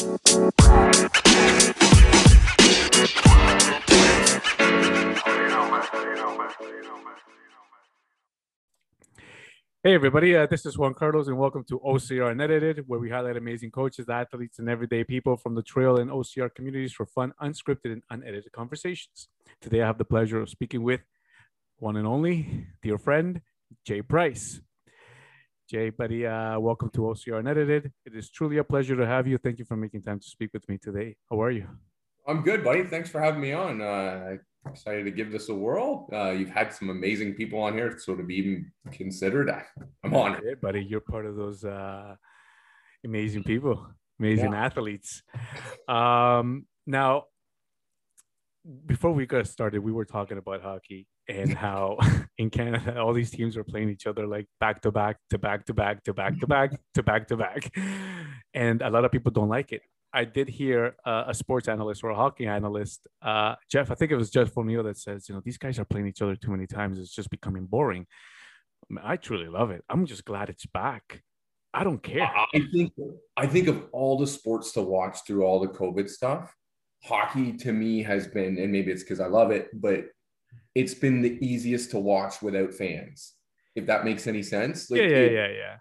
Hey, everybody. Uh, this is Juan Carlos, and welcome to OCR Unedited, where we highlight amazing coaches, athletes, and everyday people from the trail and OCR communities for fun, unscripted, and unedited conversations. Today, I have the pleasure of speaking with one and only dear friend, Jay Price. Jay, buddy, uh, welcome to OCR Unedited. It is truly a pleasure to have you. Thank you for making time to speak with me today. How are you? I'm good, buddy. Thanks for having me on. Uh, excited to give this a whirl. Uh, you've had some amazing people on here, so to be even considered, I, am honored. Yeah, buddy, you're part of those uh, amazing people, amazing yeah. athletes. Um, now, before we got started, we were talking about hockey and how in Canada all these teams are playing each other like back to back to back to back to back to back to back to back, and a lot of people don't like it. I did hear uh, a sports analyst or a hockey analyst, uh, Jeff. I think it was Jeff O'Neill that says, you know, these guys are playing each other too many times. It's just becoming boring. I truly love it. I'm just glad it's back. I don't care. I think I think of all the sports to watch through all the COVID stuff, hockey to me has been, and maybe it's because I love it, but it's been the easiest to watch without fans. If that makes any sense. Like yeah, yeah, it, yeah, yeah.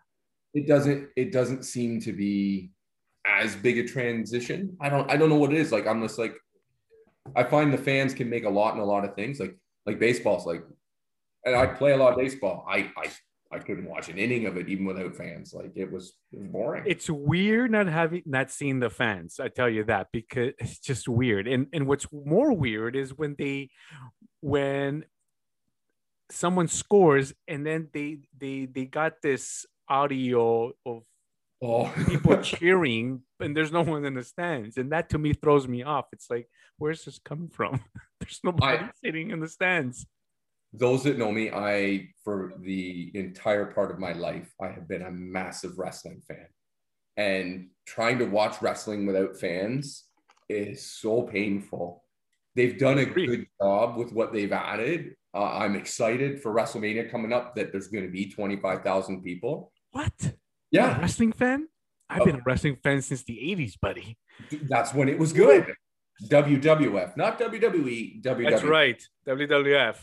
It doesn't. It doesn't seem to be as big a transition. I don't I don't know what it is. Like I'm just like I find the fans can make a lot in a lot of things. Like like baseball's like and I play a lot of baseball. I I I couldn't watch an inning of it even without fans. Like it was, it was boring. It's weird not having not seeing the fans. I tell you that because it's just weird. And and what's more weird is when they when someone scores and then they they they got this audio of oh. people cheering and there's no one in the stands and that to me throws me off it's like where's this coming from there's nobody I, sitting in the stands those that know me i for the entire part of my life i have been a massive wrestling fan and trying to watch wrestling without fans is so painful they've done a good job with what they've added uh, i'm excited for wrestlemania coming up that there's going to be 25000 people what yeah. wrestling fan? I've been a wrestling fan since the 80s, buddy. That's when it was good. WWF, not WWE, WWF. That's right. WWF.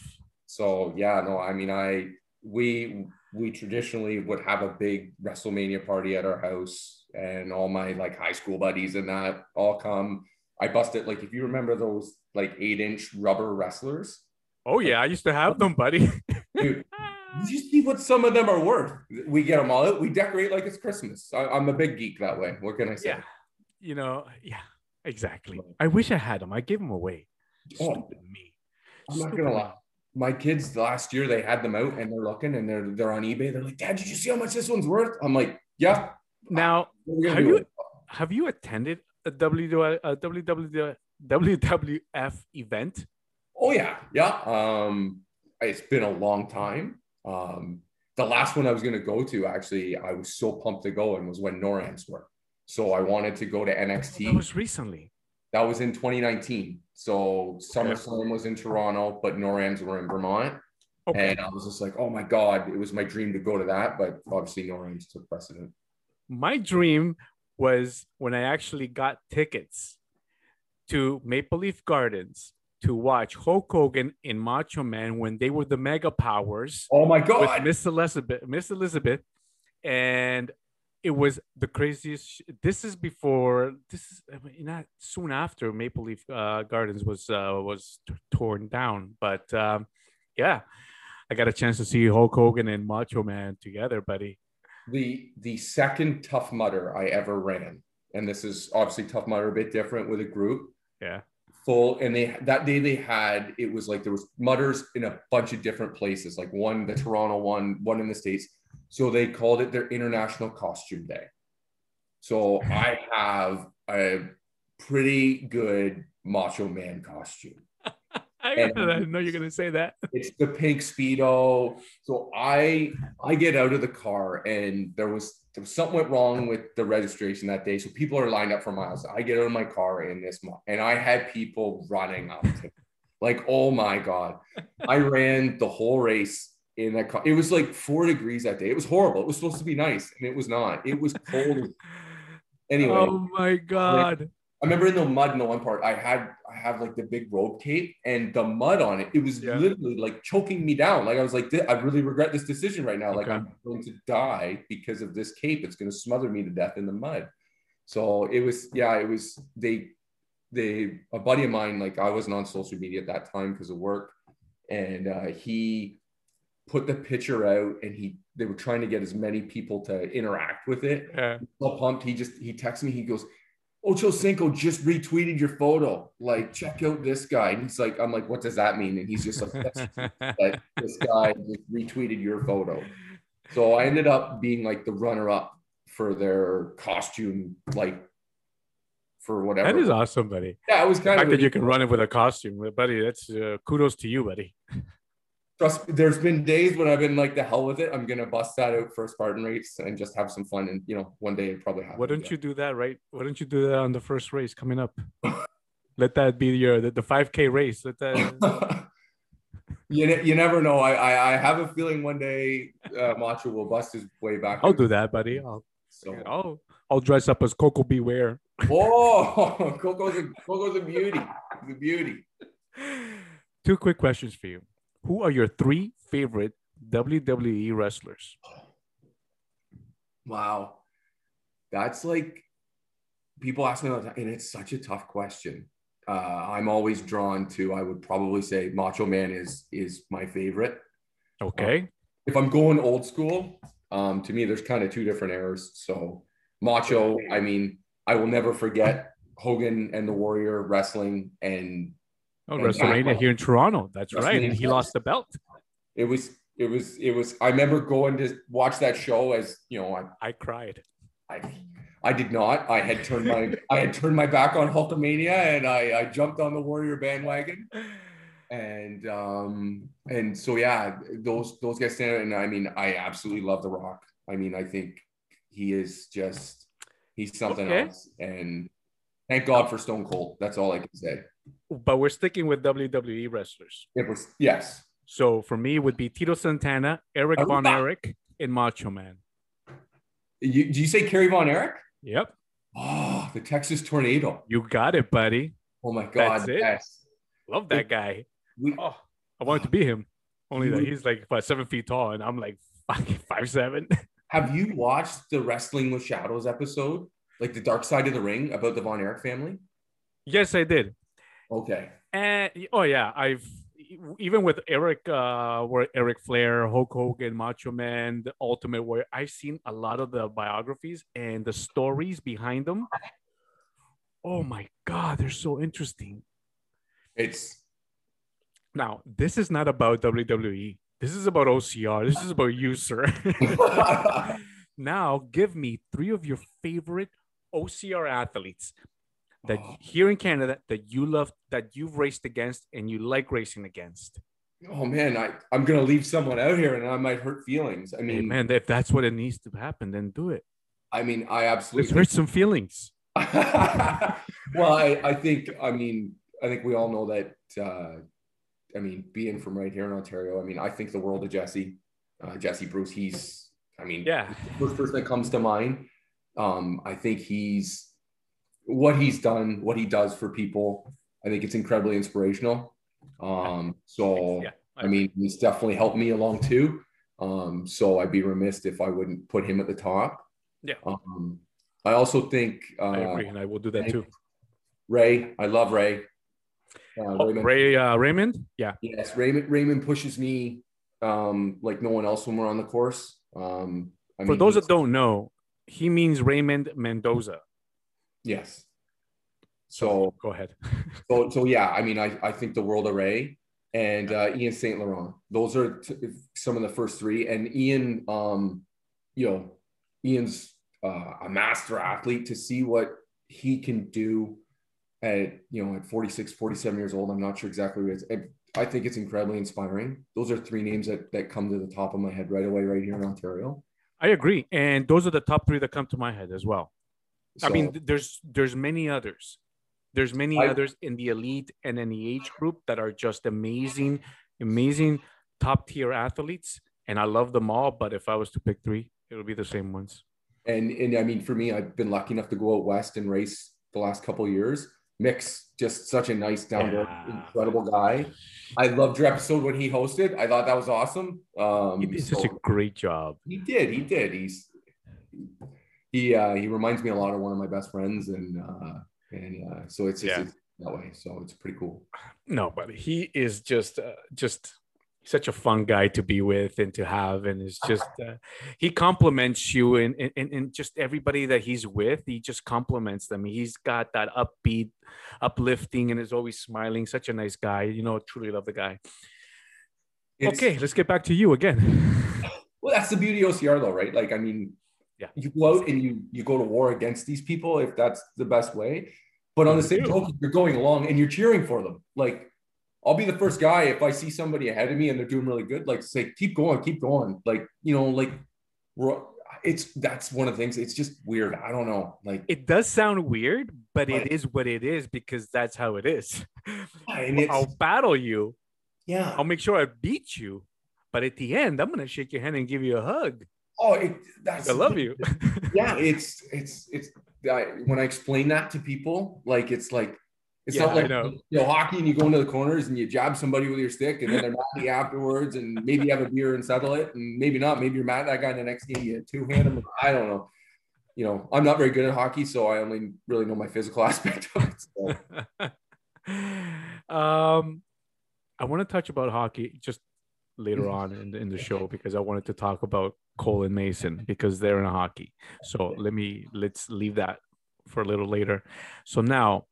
So yeah, no, I mean I we we traditionally would have a big WrestleMania party at our house and all my like high school buddies and that all come. I busted like if you remember those like eight inch rubber wrestlers. Oh yeah, I used to have them, buddy. Dude, you see what some of them are worth. We get them all out. We decorate like it's Christmas. I, am a big geek that way. What can I say? Yeah, you know, yeah, exactly. I wish I had them. I gave them away. Oh, Stupid me. I'm not gonna lie. My kids last year they had them out and they're looking and they're they're on eBay. They're like, Dad, did you see how much this one's worth? I'm like, Yeah. Now, have you have you attended a WWF event? Oh yeah, yeah. Um, it's been a long time. Um, the last one I was going to go to, actually, I was so pumped to go and was when NORAMs were. So I wanted to go to NXT. That was recently. That was in 2019. So SummerSlam was in Toronto, but NORAMs were in Vermont. Okay. And I was just like, oh my God, it was my dream to go to that. But obviously, NORAMs took precedent. My dream was when I actually got tickets to Maple Leaf Gardens to watch Hulk Hogan and Macho Man when they were the mega powers. Oh my god. Miss Elizabeth, Miss Elizabeth. And it was the craziest. This is before. This is I mean, not soon after Maple Leaf uh, Gardens was uh, was t- torn down. But um, yeah, I got a chance to see Hulk Hogan and Macho Man together, buddy. The the second Tough Mudder I ever ran, and this is obviously Tough Mudder a bit different with a group. Yeah full and they that day they had it was like there was Mudders in a bunch of different places like one the toronto one one in the states so they called it their international costume day so i have a pretty good macho man costume I, I know you're gonna say that. It's the pink speedo. So I I get out of the car and there was there was something went wrong with the registration that day. So people are lined up for miles. I get out of my car in this and I had people running up to me. like, oh my God. I ran the whole race in that car. It was like four degrees that day. It was horrible. It was supposed to be nice and it was not. It was cold Anyway, Oh my god. I remember in the mud in the one part, I had I have like the big rope tape and the mud on it. It was Yeah. literally like choking me down. Like I was like, I really regret this decision right now. Like Okay. I'm going to die because of this cape. It's going to smother me to death in the mud. So it was, yeah, it was. They, they, a buddy of mine. Like I wasn't on social media at that time because of work, and uh, he put the picture out, and he they were trying to get as many people to interact with it Yeah. all pumped. He just he texts me. He goes, Ocho Cinco just retweeted your photo. Like, check out this guy. And he's like, I'm like, what does that mean? And he's just like, that this guy just retweeted your photo. So I ended up being like the runner up for their costume, like for whatever. that is awesome, buddy. Yeah, it was The kind fact of that you can run it with a costume, buddy. That's uh, kudos to you, buddy. trust. There's been days when I've been like, the hell with it. I'm gonna bust that out for a Spartan race and just have some fun. And you know, one day it probably happen. Why don't you do that right? Why don't you do that on the first race coming up? Let that be your the, the 5K race. Let that you, ne- you never know. I, I I have a feeling one day uh, Macho will bust his way back. I'll do that, buddy. I'll So, I'll I'll dress up as Koko B. Ware. oh, Koko's a Koko's a beauty. The beauty. Two quick questions for you. Who are your three favorite WWE wrestlers? Wow, that's like people ask me all the time, and it's such a tough question. Uh, I'm always drawn to. I would probably say Macho Man is is my favorite. Okay. if I'm going old school, um, to me, there's kind of two different eras. So Macho, I mean, I will never forget Hogan and the Warrior wrestling, and Oh, WrestleMania here in Toronto. That's right. And he lost the belt. it was, it was, it was. I remember going to watch that show as you know, I, I cried. I, I did not. I had turned my, I had turned my back on Hulkamania, and I, I jumped on the Warrior bandwagon. and um and so yeah those those guys stand out and i mean i absolutely love the rock i mean i think he is just he's something Okay. else and thank god for stone cold that's all i can say But we're sticking with WWE wrestlers. it was yes So for me, it would be Tito Santana, Eric oh, Von Aruba. Erich, and Macho Man. you, did you say Kerry Von Erich? Yep. Oh, the Texas tornado. You got it, buddy. Oh my God. That's it? Yes. Love that guy. We, Oh, I wanted to be him. Only that he's like what, seven feet tall, and I'm like fucking five seven. have you watched the Wrestling with Shadows episode? Like the Dark Side of the Ring about the Von Erich family? yes, I did. Okay. And oh yeah, I've even with Eric, uh, where Eric Flair, Hulk Hogan, Macho Man, the Ultimate Warrior. I've seen a lot of the biographies and the stories behind them. Oh my god, they're so interesting. It's Now, this is not about WWE. This is about OCR. This is about you, sir. now, give me three of your favorite OCR athletes that Oh. here in Canada that you love, that you've raced against, and you like racing against. oh man, I, I'm gonna leave someone out here and I might hurt feelings. I Hey, mean, man, if that's what it needs to happen, then do it. I mean, I absolutely hurt some feelings. well, I, I think, I mean, I think we all know that. Uh, I mean, being from right here in Ontario, I mean, I think the world of Jesse, uh, Jesse Bruce. He's, I mean, Yeah. first person that comes to mind. Um, I think he's what he's done, what he does for people. I think it's incredibly inspirational. Um, so Yeah. I mean, he's definitely helped me along too. Um, so I'd be remiss if I wouldn't put him at the top. Yeah. Um, I also think uh, I agree, and I will do that too. Ray, I love Ray. Uh, Oh, Raymond, Ray uh, Raymond, yeah, yes, Raymond. Raymond pushes me um, like no one else when we're on the course. Um, I For mean, those that don't know, he means Raymond Mendoza. Yes. So, Go ahead. so, so yeah. I mean, I, I think the world Array and uh, Ian Saint Laurent. Those are t- some of the first three. And Ian, um, you know, Ian's uh, a master athlete. To see what he can do at you know at 46, 47 years old, I'm not sure exactly what it is. I think it's incredibly inspiring. Those are three names that that come to the top of my head right away, right here in Ontario. I agree, and those are the top three that come to my head as well. I mean, there's there's many others. There's many I- others in the elite and in the age group that are just amazing, amazing top tier athletes, and I love them all. But if I was to pick three, it would be the same ones. And and I mean, for me, I've been lucky enough to go out west and race the last couple of years. Mix just such a nice, down to Yeah. incredible guy. I loved your episode when he hosted. I thought that was awesome. Um, You did such a great job. he did. He did. He's he uh, he reminds me a lot of one of my best friends, and uh, and uh, so it's, Yeah. it's that way. So it's pretty cool. No, but he is just uh, just such a fun guy to be with and to have, and it's just uh, he compliments you and, and and just everybody that he's with. He just compliments them. He's got that upbeat, uplifting, and is always smiling. Such a nice guy. You know, truly love the guy. It's- okay, let's get back to you again. Well, that's the beauty of OCR, though, right? Like, I mean, Yeah. you go out and you you go to war against these people if that's the best way. But on the same token, you're going along and you're cheering for them. Like, I'll be the first guy if I see somebody ahead of me and they're doing really good. Like, say, keep going, keep going. Like, you know, like, it's that's one of the things. It's just weird. I don't know. Like, it does sound weird, but it is what it is because that's how it is. I'll battle you. yeah. I'll make sure I beat you. But at the end, I'm gonna shake your hand and give you a hug. Oh, it, that's I love you. yeah it's it's it's I, when i explain that to people like it's like it's Yeah, not like know. you know hockey and you go into the corners and you jab somebody with your stick and then they're mad at afterwards and maybe you have a beer and settle it and maybe not maybe you're mad at that guy in the next game you two hand him i don't know you know i'm not very good at hockey so i only really know my physical aspect of it so. um, I want to touch about hockey just later on in, in the show because I wanted to talk about Cole and Mason because they're in hockey. So let me let's leave that for a little later. So now,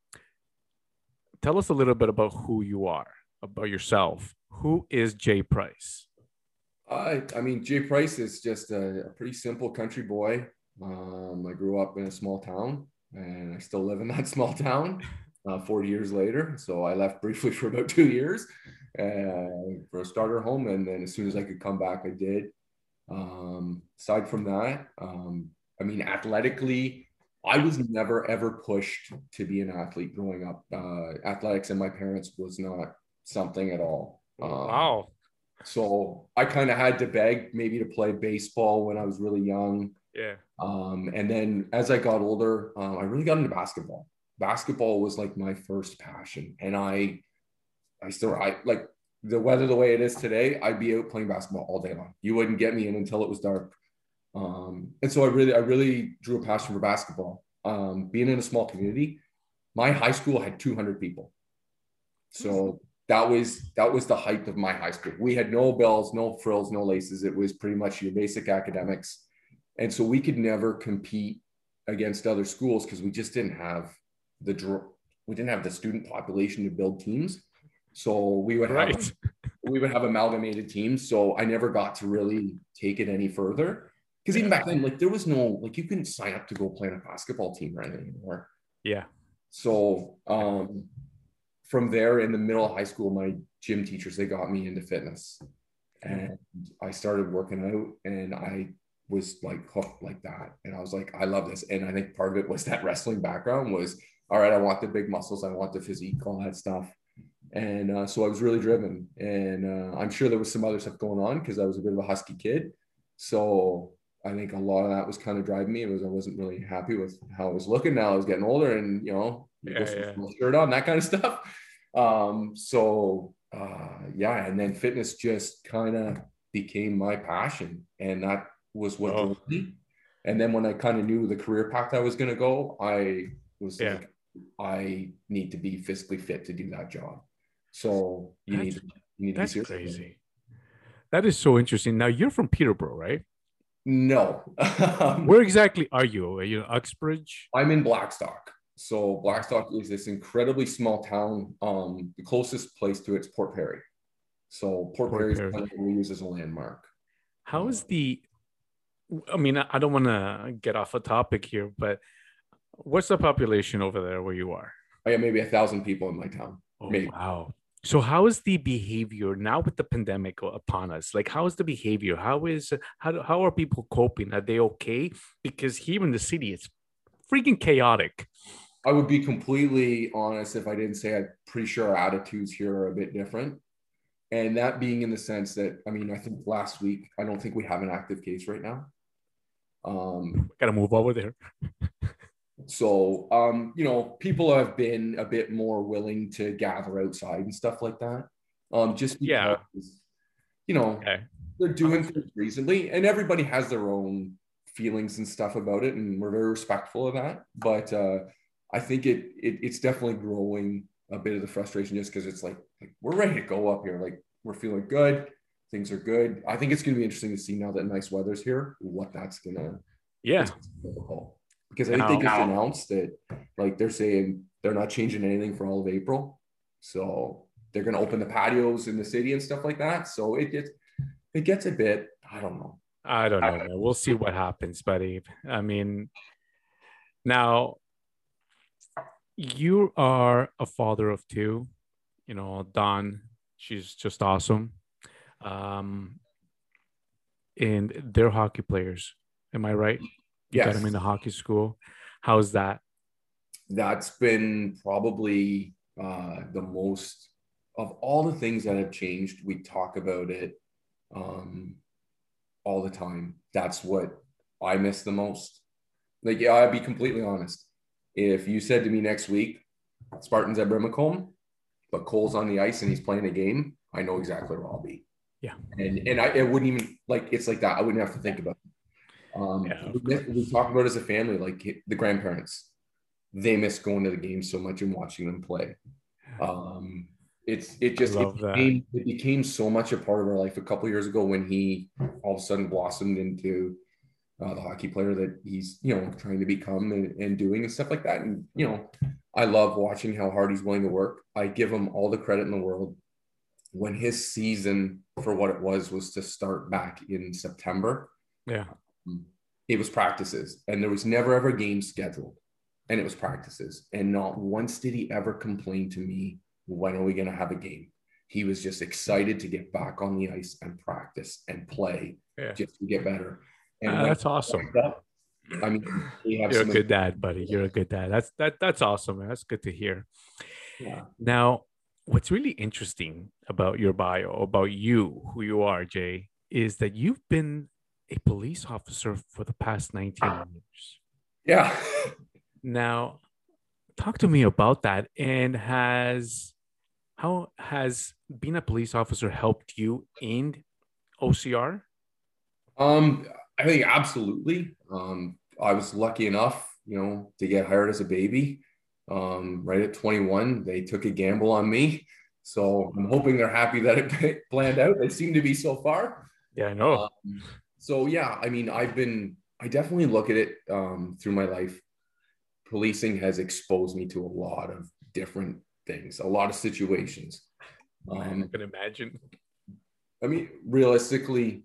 tell us a little bit about who you are, about yourself. Who is Jay Price? I, I mean, Jay Price is just a, a pretty simple country boy. Um, I grew up in a small town and I still live in that small town uh, 40 years later. So I left briefly for about two years uh, for a starter home. And then as soon as I could come back, I did. Um, aside from that, um, I mean, athletically, I was never ever pushed to be an athlete growing up. Uh, athletics and my parents was not something at all. Um, Wow. so I kind of had to beg maybe to play baseball when I was really young. Yeah. Um, and then as I got older, um, I really got into basketball. Basketball was like my first passion. And I, I still, I like the weather the way it is today, I'd be out playing basketball all day long. You wouldn't get me in until it was dark. Um, and so I really, I really drew a passion for basketball. Um, being in a small community, my high school had 200 people. So that was that was the height of my high school. We had no bells, no frills, no laces. It was pretty much your basic academics, and so we could never compete against other schools because we just didn't have the dr- we didn't have the student population to build teams. So we would have Right. we would have amalgamated teams. So I never got to really take it any further because even back then, like there was no like you couldn't sign up to go play on a basketball team right anymore. Yeah. So um, from there, in the middle of high school, my gym teachers they got me into fitness, and I started working out, and I was like hooked like that, and I was like, I love this, and I think part of it was that wrestling background was all right. I want the big muscles, I want the physique, all that stuff, and uh, so I was really driven, and uh, I'm sure there was some other stuff going on because I was a bit of a husky kid, so I think a lot of that was kind of driving me. It was I wasn't really happy with how I was looking. Now I was getting older, and you know, Yeah, yeah. shirt on that kind of stuff. Um, so uh, yeah, and then fitness just kind of became my passion, and that was what Oh. drove me. And then when I kind of knew the career path I was going to go, I was Yeah. like, I need to be physically fit to do that job. So you need That's- you need to be That's crazy. That is so interesting. Now you're from Peterborough, right? No, Where exactly are you? Are you in Uxbridge? I'm in Blackstock. So Blackstock is this incredibly small town. Um, the closest place to it's Port Perry. So Port, Port Perry is we use as a landmark. How is the? I mean, I I don't want to get off a topic here, but what's the population over there where you are? I got maybe a thousand people in my town. Oh, Maybe. wow. So how is the behavior now with the pandemic upon us? Like, how is the behavior? How is how do- how are people coping? Are they okay? Because here in the city, it's freaking chaotic. I would be completely honest if I didn't say I'm pretty sure our attitudes here are a bit different. And that being in the sense that, I mean, I think last week, I don't think we have an active case right now. Um, Got to move over there. so, um, you know, people have been a bit more willing to gather outside and stuff like that. Um, just because, Yeah. you know, Okay. they're doing things reasonably, and everybody has their own feelings and stuff about it, and we're very respectful of that. But uh, I think it, it it's definitely growing a bit of the frustration just because it's like, like we're ready to go up here, like we're feeling good, things are good. I think it's going to be interesting to see now that nice weather's here, what that's gonna Yeah. Because I think they just announced that like they're saying they're not changing anything for all of April. So they're gonna open the patios in the city and stuff like that. So it gets it gets a bit, I don't know. I don't know, man. We'll see what happens, buddy. I mean, now you are a father of two. You know, Don, she's just awesome. Um, and they're hockey players. Am I right? You got Yes. them in the hockey school. How's that? That's been probably uh the most of all the things that have changed. We talk about it um all the time. That's what I miss the most. Like, yeah, I'd be completely honest. If you said to me next week, Spartans at Brimacombe, but Cole's on the ice and he's playing a game, I know exactly where I'll be. Yeah. And and I it wouldn't even like it's like that. I wouldn't have to think about it. Um Yeah, we, we talk about as a family, like the grandparents. They miss going to the game so much and watching them play. Um it's it just it became, it became so much a part of our life a couple years ago when he all of a sudden blossomed into uh, the hockey player that he's you know trying to become and, and doing and stuff like that and you know i love watching how hard he's willing to work i give him all the credit in the world when his season for what it was was to start back in september Yeah. It was practices and there was never ever games scheduled and it was practices and not once did he ever complain to me when are we going to have a game he was just excited to get back on the ice and practice and play Yeah. just to get better and ah, when- that's awesome. i mean we have You're a good dad, buddy. You're a good dad. That's that that's awesome, man. That's good to hear. yeah. Now, what's really interesting about your bio, about you, who you are, Jay, is that you've been a police officer for the past 19 years. yeah Now, talk to me about that. And has how has being a police officer helped you in OCR? Um, I think absolutely. Um, I was lucky enough, you know, to get hired as a baby. Um, right at 21, they took a gamble on me. So I'm hoping they're happy that it planned out. They seem to be so far. Yeah, I know. Um, so yeah, I mean, I've been, I definitely look at it um, through my life. Policing has exposed me to a lot of different things, a lot of situations. I Um, can imagine. I mean, realistically,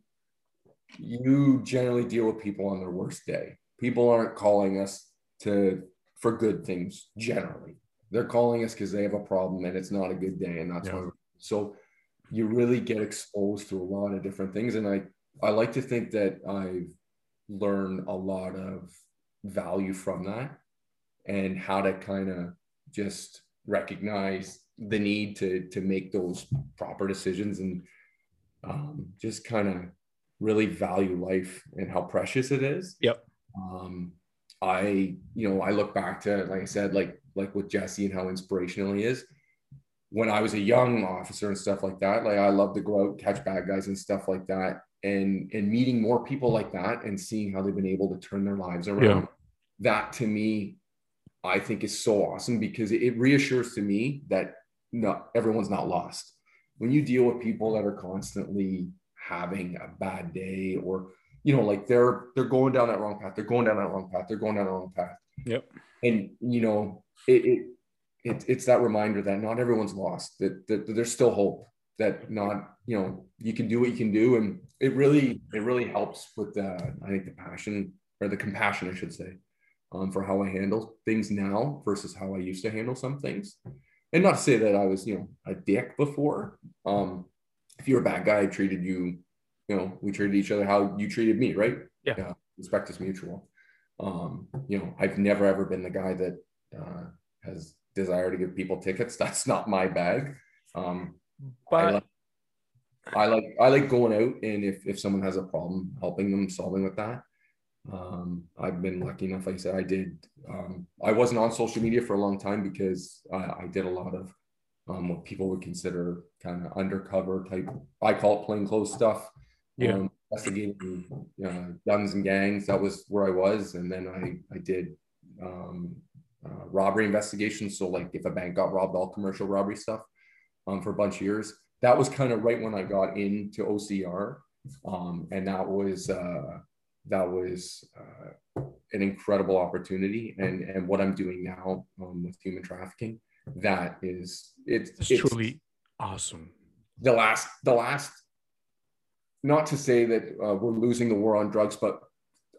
you generally deal with people on their worst day. People aren't calling us to for good things generally. They're calling us because they have a problem and it's not a good day, and that's Yeah. why. So you really get exposed to a lot of different things, and I I like to think that I've learned a lot of value from that, and how to kind of just recognize the need to to make those proper decisions and um, just kind of really value life and how precious it is. Yep. Um, I, you know, I look back to, like I said, like like with Jesse and how inspirational he is. When I was a young officer and stuff like that, like I love to go out catch bad guys and stuff like that, and and meeting more people like that and seeing how they've been able to turn their lives around. That to me, I think is so awesome because it reassures to me that not everyone's not lost. When you deal with people that are constantly having a bad day or you know like they're they're going down that wrong path they're going down that wrong path they're going down the wrong path Yep. and you know it, it, it it's that reminder that not everyone's lost that, that, that there's still hope that not you know you can do what you can do. And it really it really helps with the i think the passion or the compassion i should say um, for how i handle things now versus how i used to handle some things. And not to say that i was you know a dick before. Um if you're a bad guy i treated you you know we treated each other how you treated me right? Yeah. respect is mutual. Um you know i've never ever been the guy that uh has desire to give people tickets that's not my bag um I But like, I like I like going out and if if someone has a problem, helping them solving with that. Um, I've been lucky enough, like I said, I did. Um, I wasn't on social media for a long time because uh, I did a lot of um, what people would consider kind of undercover type. I call it plainclothes stuff. Yeah. Um, investigating uh, guns and gangs. That was where I was, and then I I did um, uh, robbery investigations. So like if a bank got robbed, all commercial robbery stuff um, for a bunch of years. That was kind of right when I got into OCR, um, and that was uh, that was uh, an incredible opportunity. And and what I'm doing now um, with human trafficking, that is it's, It's, it's truly awesome. the last the last. Not to say that uh, we're losing the war on drugs, but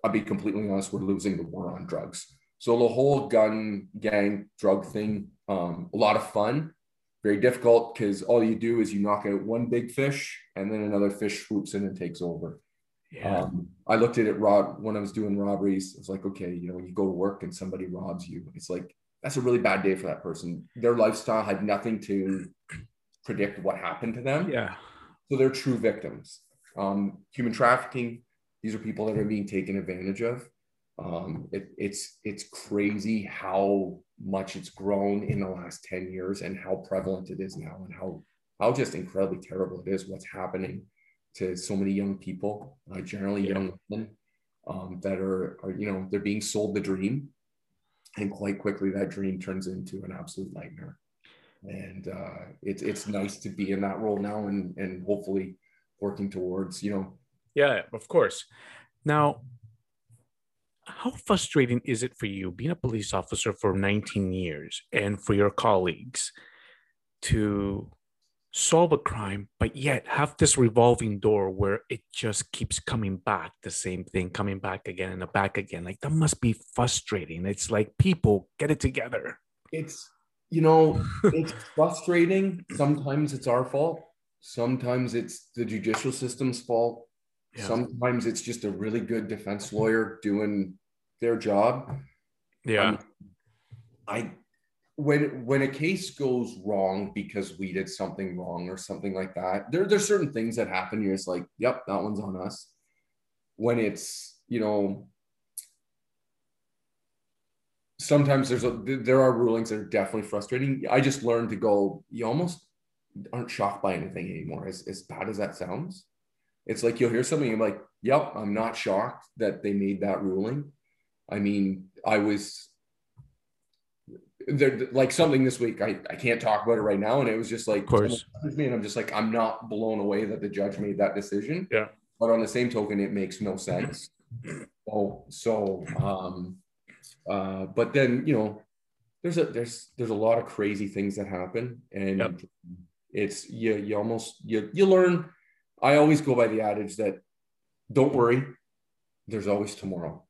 I'll be completely honest, we're losing the war on drugs. So the whole gun gang drug thing, um, a lot of fun, very difficult because all you do is you knock out one big fish and then another fish swoops in and takes over. Yeah. Um, I looked at it rob when I was doing robberies. It's like, okay, you know, you go to work and somebody robs you. It's like that's a really bad day for that person. Their lifestyle had nothing to predict what happened to them. yeah. So they're true victims. Um, human trafficking, these are people that are being taken advantage of. Um, it, it's it's crazy how much it's grown in the last 10 years and how prevalent it is now and how how just incredibly terrible it is what's happening to so many young people, uh, generally Yeah. young women um, that are, are, you know, they're being sold the dream. And quite quickly, that dream turns into an absolute nightmare. And uh, it's it's nice to be in that role now and, and hopefully working towards, you know, Yeah, of course. Now, how frustrating is it for you being a police officer for 19 years and for your colleagues to solve a crime, but yet have this revolving door where it just keeps coming back, the same thing, coming back again and back again? Like, that must be frustrating. It's like, people get it together. it's you know it's frustrating sometimes it's our fault sometimes it's the judicial system's fault Yeah. sometimes it's just a really good defense lawyer doing their job. Yeah. Um, i when when a case goes wrong because we did something wrong or something like that there there's certain things that happen. You're just like yep that one's on us. When it's you know sometimes there's a there are rulings that are definitely frustrating. I just learned to go you almost aren't shocked by anything anymore as, as bad as that sounds it's like you'll hear something and you're like yep i'm not shocked that they made that ruling i mean i was there like something this week I, I can't talk about it right now and it was just like Of course. me and i'm just like i'm not blown away that the judge made that decision Yeah. but on the same token it makes no sense oh so um uh but then you know there's a there's there's a lot of crazy things that happen and Yep. it's you you almost you you learn i always go by the adage that don't worry there's always tomorrow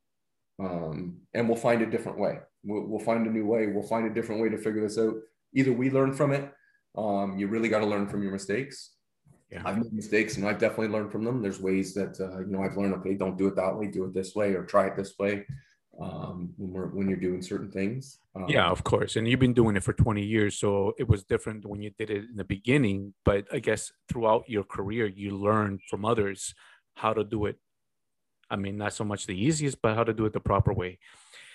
um and we'll find a different way we'll, we'll find a new way we'll find a different way to figure this out either we learn from it um you really got to learn from your mistakes Yeah. I've made mistakes and I've definitely learned from them. There's ways that uh, you know I've learned. Okay, don't do it that way. Do it this way, or try it this way. Um, when we're when you're doing certain things. Um, Yeah, of course. And you've been doing it for 20 years. So it was different when you did it in the beginning. But I guess throughout your career, you learned from others how to do it. I mean, not so much the easiest, but how to do it the proper way.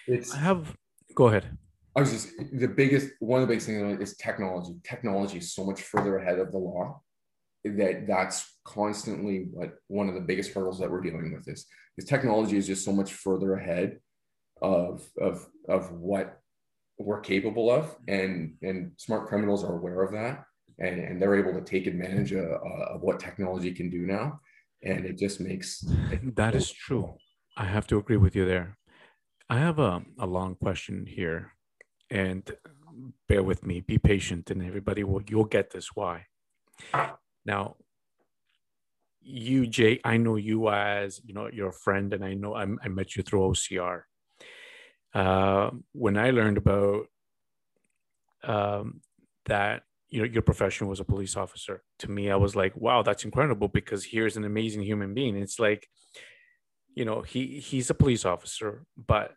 it's. I have, go ahead. I was just the biggest. One of the biggest things is technology. Technology is so much further ahead of the law that that's constantly what one of the biggest hurdles that we're dealing with is. Is technology is just so much further ahead of of of what we're capable of and and smart criminals are aware of that and and they're able to take advantage of, of what technology can do now and it just makes That is true. I have to agree with you there. I have a, a long question here, and bear with me. Be patient, and everybody will. You'll get this. Why? Now, you, Jay. I know you as you know you're friend, and I know I, I met you through OCR. Uh, when I learned about um, that, you know, your profession was a police officer. To me, I was like, wow, that's incredible because here's an amazing human being. It's like you know he he's a police officer but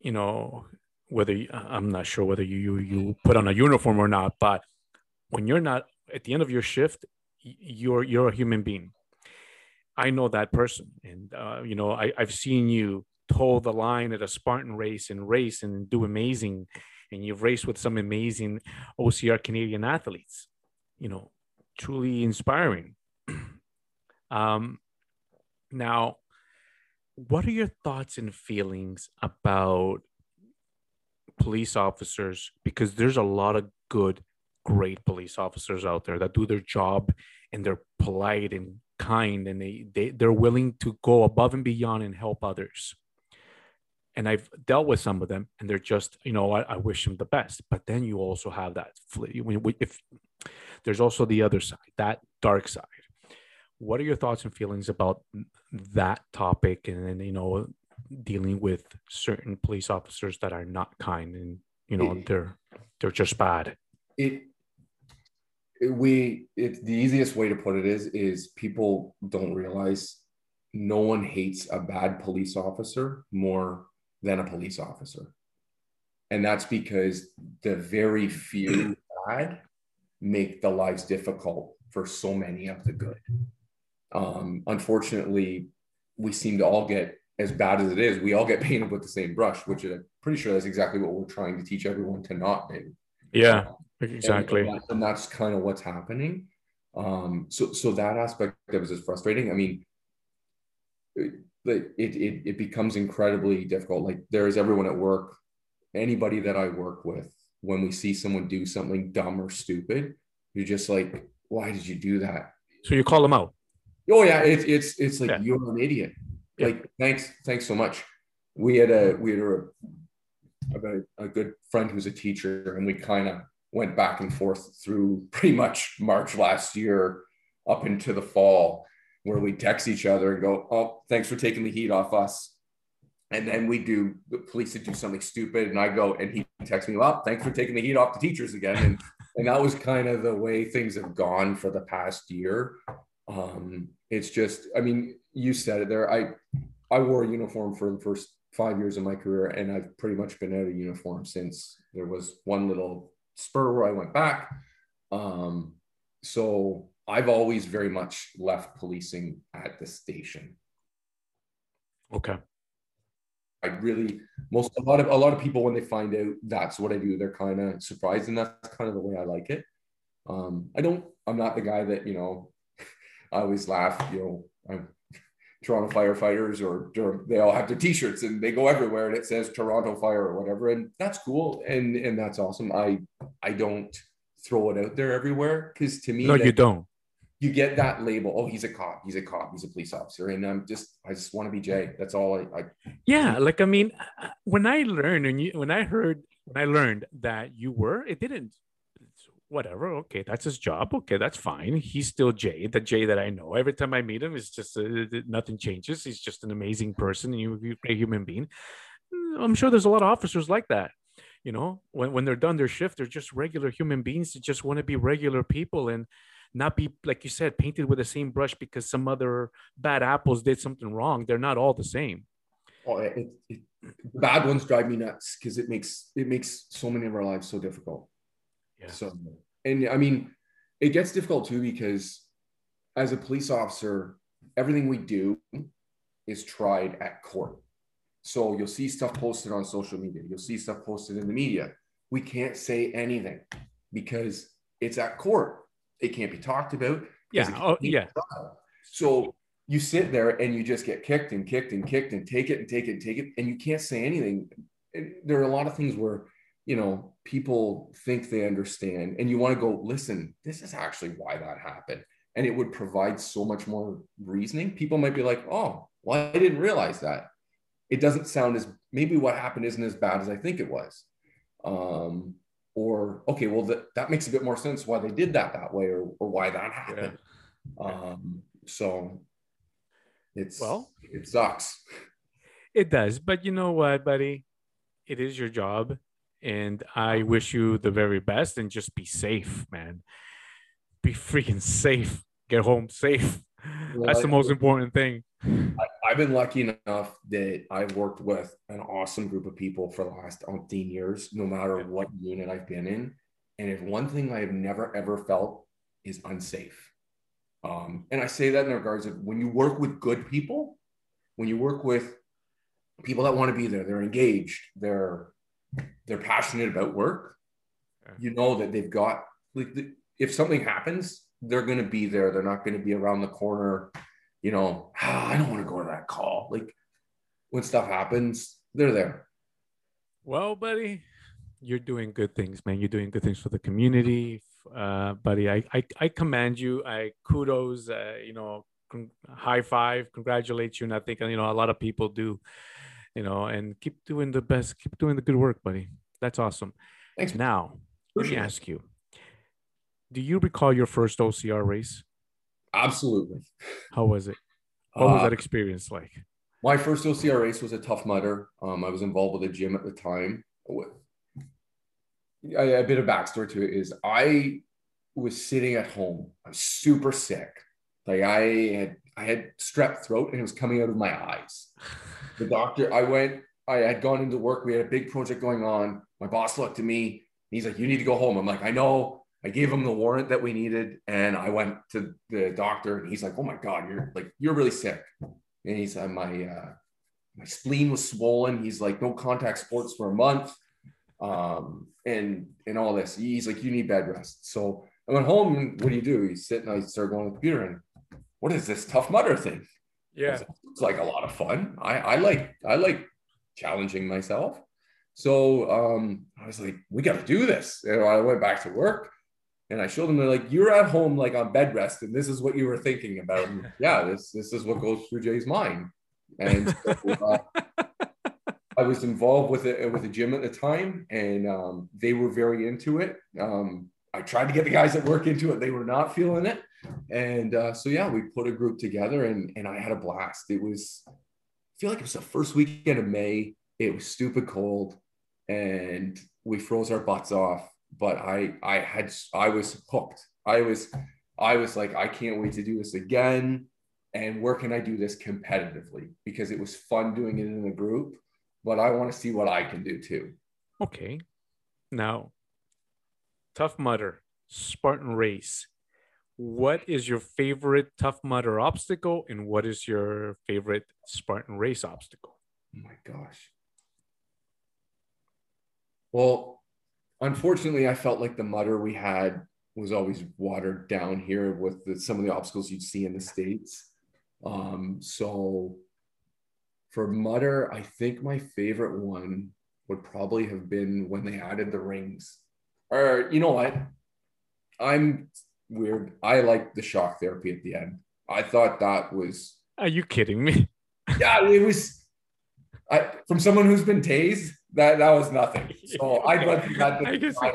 you know whether i'm not sure whether you, you you put on a uniform or not but when you're not at the end of your shift you're you're a human being i know that person and uh, you know I, i've seen you toe the line at a Spartan race and race and do amazing. And you've raced with some amazing OCR Canadian athletes, you know, truly inspiring. um, now, what are your thoughts and feelings about police officers? Because there's a lot of good, great police officers out there that do their job and they're polite and kind and they, they they're willing to go above and beyond and help others and i've dealt with some of them and they're just you know i, I wish them the best. But then you also have that if there's also the other side that dark side. What are your thoughts and feelings about that topic and then you know dealing with certain police officers that are not kind and you know it, they're they're just bad? It we it, the easiest way to put it is is people don't realize no one hates a bad police officer more than a police officer. And that's because the very few bad make the lives difficult for so many of the good. Um, unfortunately we seem to all get as bad as it is we all get painted with the same brush which i'm pretty sure that's exactly what we're trying to teach everyone to not do. Yeah um, exactly. and, and that's kind of what's happening. Um so so that aspect of it is frustrating. I mean it, it it becomes incredibly difficult. Like there is everyone at work anybody that i work with when we see someone do something dumb or stupid you're just like why did you do that? So you call them out. Oh yeah it's it's it's like yeah. you're an idiot. Yeah. like thanks thanks so much. We had a we had a a, a good friend who's a teacher and we kind of went back and forth through pretty much March last year up into the fall, where we text each other and go, "Oh, thanks for taking the heat off us." And then we do the police would do something stupid, and I go and he texts me, "Well, thanks for taking the heat off the teachers again." And and that was kind of the way things have gone for the past year. Um, it's just, I mean, you said it there. I I wore a uniform for the first five years of my career, and I've pretty much been out of uniform since. There was one little spur where I went back. Um, so I've always very much left policing at the station. Okay. I really most a lot of a lot of people when they find out that's what I do, they're kind of surprised, and that's kind of the way I like it. Um, I don't. I'm not the guy that you know. I always laugh. You know, I'm Toronto firefighters or they all have their t-shirts and they go everywhere and it says Toronto fire or whatever and that's cool and and that's awesome I I don't throw it out there everywhere because to me no you don't you get that label oh he's a cop he's a cop he's a police officer and I'm just I just want to be Jay that's all I, I yeah like I mean when I learned and you when I heard when I learned that you were it didn't whatever. Okay, that's his job. Okay, that's fine. He's still Jay, the Jay that I know. Every time I meet him, it's just uh, nothing changes. He's just an amazing person and you're a human being. Mm, I'm sure there's a lot of officers like that. You know, when, when they're done their shift, they're just regular human beings that just want to be regular people and not be, like you said, painted with the same brush because some other bad apples did something wrong. They're not all the same. Oh, it, it, bad ones drive me nuts because it makes it makes so many of our lives so difficult. Yeah. So, and I mean, it gets difficult too because as a police officer, everything we do is tried at court. So you'll see stuff posted on social media, you'll see stuff posted in the media. We can't say anything because it's at court. It can't be talked about. Yeah. Oh, yeah. So you sit there and you just get kicked and kicked and kicked and take it and take it and take it, and you can't say anything. And there are a lot of things where you know, people think they understand, and you want to go, listen, this is actually why that happened. And it would provide so much more reasoning. People might be like, oh, well, I didn't realize that. It doesn't sound as maybe what happened isn't as bad as I think it was. Um, or, okay, well, that, that makes a bit more sense why they did that that way or, or why that happened. Yeah. Um, so it's, well, it sucks. It does. But you know what, buddy? It is your job and I wish you the very best and just be safe, man. Be freaking safe. Get home safe. That's the most important thing. I, have been lucky enough that I've worked with an awesome group of people for the last 18 years, no matter what unit I've been in. And if one thing I have never ever felt is unsafe. Um, and I say that in regards of when you work with good people, when you work with people that want to be there. They're engaged. They're they're passionate about work. You know that they've got like the, if something happens, they're going to be there. They're not going to be around the corner. You know, ah, I don't want to go to that call. Like when stuff happens, they're there. Well, buddy, you're doing good things, man. You're doing good things for the community, uh, buddy. I, I I command you. I kudos. Uh, you know, con- high five. Congratulate you. And I think you know a lot of people do. You know, and keep doing the best. Keep doing the good work, buddy. That's awesome. Thanks. Now, let me ask you: Do you recall your first OCR race? Absolutely. How was it? What was Uh, that experience like? My first OCR race was a tough mudder. Um, I was involved with a gym at the time. I, a bit of backstory to it is I was sitting at home. I was super sick. Like I had I had strep throat and it was coming out of my eyes. The doctor, I went, I had gone into work. We had a big project going on. My boss looked at me. He's like, "You need to go home." I'm like, "I know." I gave him the warrant that we needed, and I went to the doctor, and he's like, "Oh my god, you're like you're really sick." And he's uh, my uh, my spleen was swollen. He's like, "No contact sports for a month," um, and and all this. He's like, "You need bed rest." So I went home, and what do you do? You sit and I start going on the computer, and what is this tough Mudder thing? Yeah. it's like a lot of fun. I, I like I like challenging myself. So um, I was like, we got to do this. And I went back to work, and I showed them. They're like, you're at home, like on bed rest, and this is what you were thinking about. And yeah, this this is what goes through Jay's mind. And so, uh, I was involved with it with a gym at the time, and um, they were very into it. Um, I tried to get the guys that work into it; they were not feeling it. And uh, so yeah, we put a group together, and and I had a blast. It was, I feel like it was the first weekend of May. It was stupid cold, and we froze our butts off. But I I had I was hooked. I was I was like I can't wait to do this again. And where can I do this competitively? Because it was fun doing it in a group, but I want to see what I can do too. Okay. Now, Tough Mudder, Spartan Race. What is your favorite Tough Mudder obstacle and what is your favorite Spartan Race obstacle? Oh my gosh. Well, unfortunately, I felt like the Mudder we had was always watered down here with the, some of the obstacles you'd see in the States. Um, so for Mudder, I think my favorite one would probably have been when they added the rings. Or you know what? I'm weird. I like the shock therapy at the end. I thought that was Are you kidding me? yeah, it was I from someone who's been tased, that that was nothing. So I'd went through that I guess- five,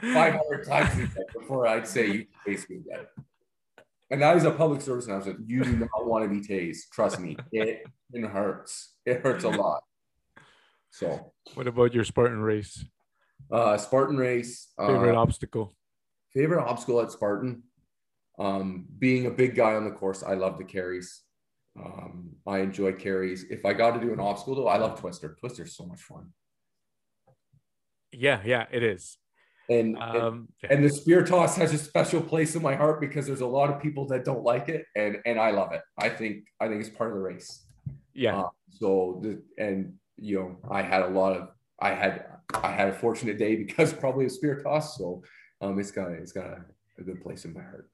500 times before I'd say you can tase me again. And that is a public service announcement. You do not want to be tased. Trust me, it, it hurts. It hurts a lot. So, What about your Spartan Race? uh, Spartan race. Uh, Favorite obstacle? favorite obstacle at Spartan. Um, being a big guy on the course, I love the carries. Um, I enjoy carries. If I got to do an obstacle, though, I love Twister. Twister's so much fun. Yeah, yeah, it is. And, and Um, yeah. and the spear toss has a special place in my heart because there's a lot of people that don't like it, and and I love it. I think I think it's part of the race. yeah. Uh, so the and you know I had a lot of I had I had a fortunate day because probably a spear toss. So um, it's got it's got a, a good place in my heart.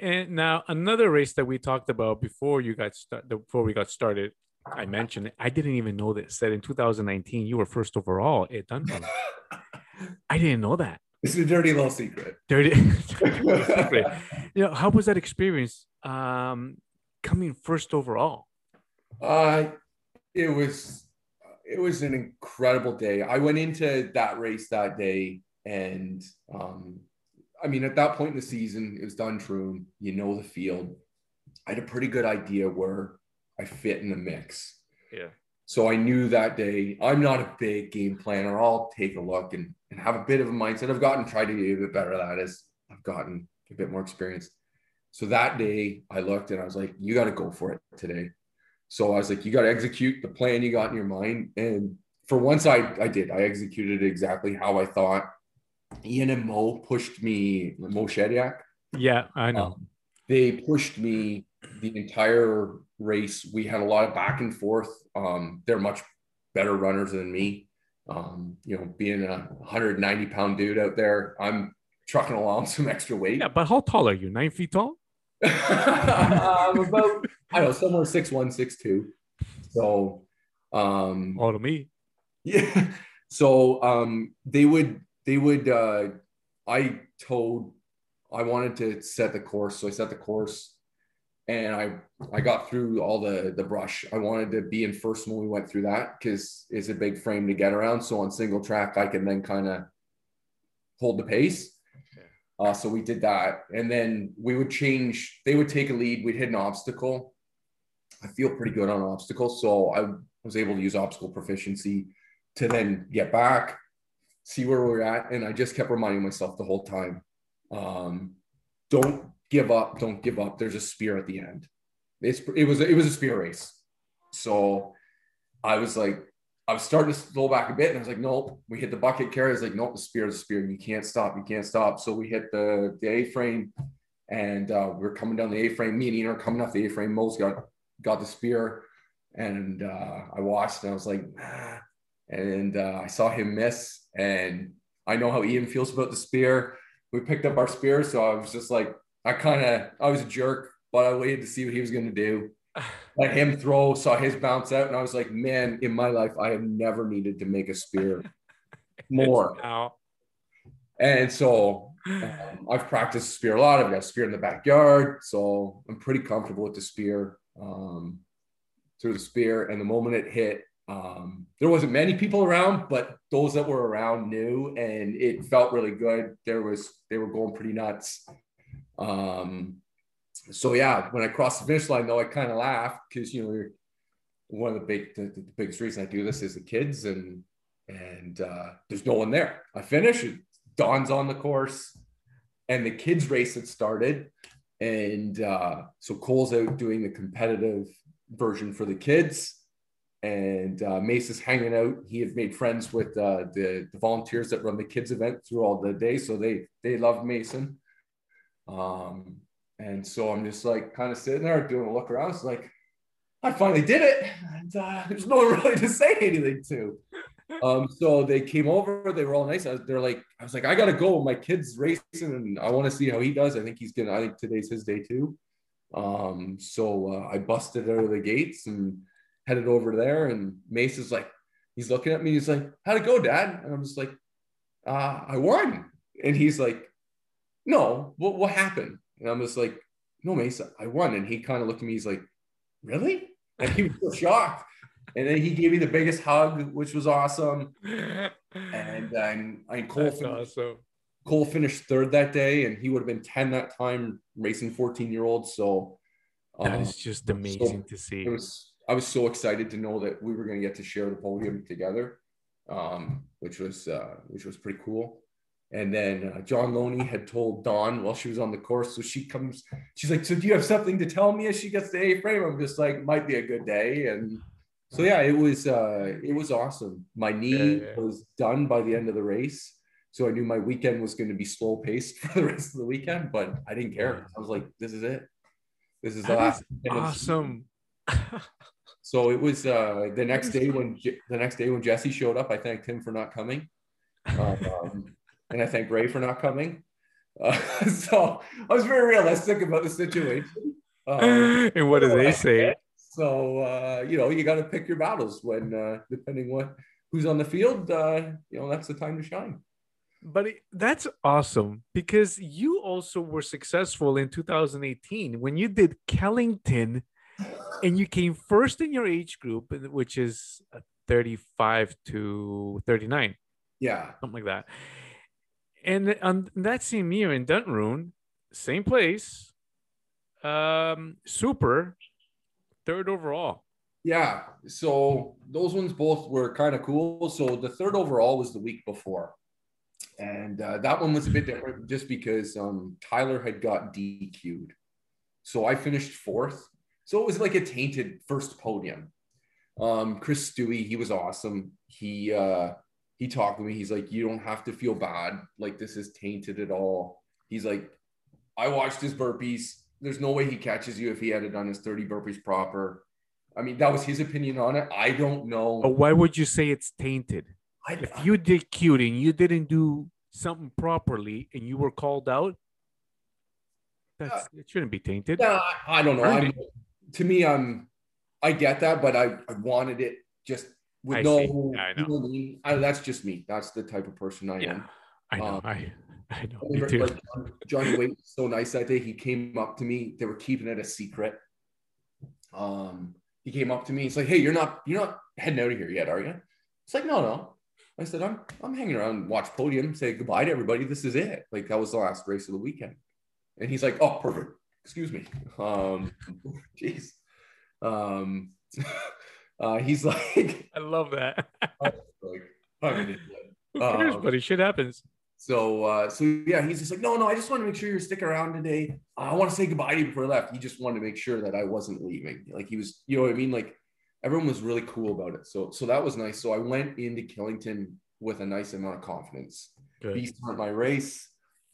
And now another race that we talked about before you got started, before we got started, I mentioned it. I didn't even know this. That in 2019 you were first overall at Duncan. I didn't know that. It's a dirty little secret. Dirty. dirty secret. You know, how was that experience? Um, coming first overall. Uh, it was it was an incredible day. I went into that race that day, and um, I mean, at that point in the season, it was Duntroon. You know the field. I had a pretty good idea where I fit in the mix. Yeah. So I knew that day. I'm not a big game planner. I'll take a look and, and have a bit of a mindset. I've gotten tried to be a bit better at that as I've gotten a bit more experience. So that day I looked and I was like, you got to go for it today. So I was like, you got to execute the plan you got in your mind. And for once I, I did, I executed exactly how I thought. Ian and Mo pushed me, Mo Shediak, Yeah, I know. um, they pushed me the entire race, we had a lot of back and forth. Um, they're much better runners than me. Um, you know, being a 190 pound dude out there, I'm trucking along some extra weight. Yeah, but how tall are you? Nine feet tall? I'm about, I don't know, somewhere six one, six two. So, um, all to me. Yeah. So, um, they would, they would, uh, I told, I wanted to set the course. So I set the course and I I got through all the the brush. I wanted to be in first when we went through that because it's a big frame to get around. So on single track, I can then kind of hold the pace. Uh, so we did that, and then we would change. They would take a lead. We'd hit an obstacle. I feel pretty good on obstacles, so I was able to use obstacle proficiency to then get back, see where we're at, and I just kept reminding myself the whole time, um, don't give up, don't give up. There's a spear at the end. It's it was it was a spear race. So I was like, I was starting to slow back a bit, and I was like, nope. We hit the bucket carry. I was like, nope, the spear, the spear. You can't stop. You can't stop. So we hit the the A frame, and uh, we are coming down the A frame. Me and Ian are coming off the A frame. Mo's got got the spear, and uh, I watched, and I was like, and uh, I saw him miss, and I know how Ian feels about the spear. We picked up our spear, so I was just like, I kind of I was a jerk, but I waited to see what he was going to do. Let him throw, saw his bounce out, and I was like, man, in my life, I have never needed to make a spear more. And so um, I've practiced spear a lot. I've got a spear in the backyard, so I'm pretty comfortable with the spear. Um, through the spear, and the moment it hit, um, there wasn't many people around, but those that were around knew, and it felt really good. There was they were going pretty nuts. Um, so yeah, when I crossed the finish line, though, I kind of laughed because you know one of the big the, the, biggest reason I do this is the kids and and uh, there's no one there. I finish, Dawn's on the course, and the kids race had started, and uh, so Cole's out doing the competitive version for the kids. And uh, Mace is hanging out. He had made friends with uh, the, the volunteers that run the kids event through all the day, so they they love Mason. Um, and so I'm just like kind of sitting there doing a look around. It's like, I finally did it. And uh, there's no one really to say anything to. Um, so they came over, they were all nice. They're like, I was like, I gotta go. My kid's racing and I want to see how he does. I think he's gonna, I think today's his day too. Um, so uh, I busted out of the gates and headed over there. And Mace is like, he's looking at me, he's like, How'd it go, Dad? And I'm just like, uh, I won. And he's like, no, what, what happened? And I'm just like, no, Mace, I won. And he kind of looked at me, he's like, really? And he was so shocked. And then he gave me the biggest hug, which was awesome. And then I Cole, That's finished, awesome. Cole finished third that day, and he would have been 10 that time, racing 14 year olds. So that uh, is just amazing so, to see. It was I was so excited to know that we were going to get to share the podium together, um, which was uh, which was pretty cool. And then uh, John Loney had told Dawn while she was on the course. So she comes, she's like, So do you have something to tell me as she gets the A frame? I'm just like, might be a good day. And so yeah, it was uh it was awesome. My knee yeah, yeah. was done by the end of the race. So I knew my weekend was going to be slow paced for the rest of the weekend, but I didn't care. I was like, this is it. This is the last awesome. so it was uh the next day when the next day when Jesse showed up, I thanked him for not coming. Um, and I thanked Ray for not coming. Uh, so I was very realistic about the situation. Um, and what do they say? So uh, you know, you got to pick your battles when, uh, depending what who's on the field. Uh, you know, that's the time to shine. But that's awesome because you also were successful in 2018 when you did Killington, and you came first in your age group, which is 35 to 39. Yeah, something like that and on that same year in Duntroon, same place, um, super, third overall. Yeah, so those ones both were kind of cool. So the third overall was the week before, and uh, that one was a bit different just because um, Tyler had got DQ'd. So I finished fourth. So it was like a tainted first podium. Um, Chris Stewie, he was awesome. He uh, he talked to me. He's like, you don't have to feel bad. Like this is tainted at all. He's like, I watched his burpees. there's no way he catches you if he had it done his 30 burpees proper. I mean, that was his opinion on it. I don't know. But why would you say it's tainted? I, If you did cute and you didn't do something properly and you were called out, that's it shouldn't be tainted. Yeah, I, I don't know. I'm, to me, I'm I get that, but I, I wanted it just with I no. I know know. I mean? I, that's just me. That's the type of person I Yeah, am. I know. Um, I I know. I Me remember, too. like, John- Johnny Wade was so nice that day. He came up to me. They were keeping it a secret. Um, he came up to me. He's like, "Hey, you're not you're not heading out of here yet, are you?" It's like, "No, no." I said, "I'm I'm hanging around, watch podium, say goodbye to everybody. This is it. Like that was the last race of the weekend." And he's like, "Oh, perfect. Excuse me." Um, jeez. Um, uh, he's like, I love that. like, I'm an idiot. Who cares, Um, buddy? Shit happens. So, uh, so yeah, he's just like, no, no, I just want to make sure you're sticking around today. I want to say goodbye to you before I left. He just wanted to make sure that I wasn't leaving. Like he was, you know what I mean? Like everyone was really cool about it. So, so that was nice. So I went into Killington with a nice amount of confidence. Good. Beast aren't my race.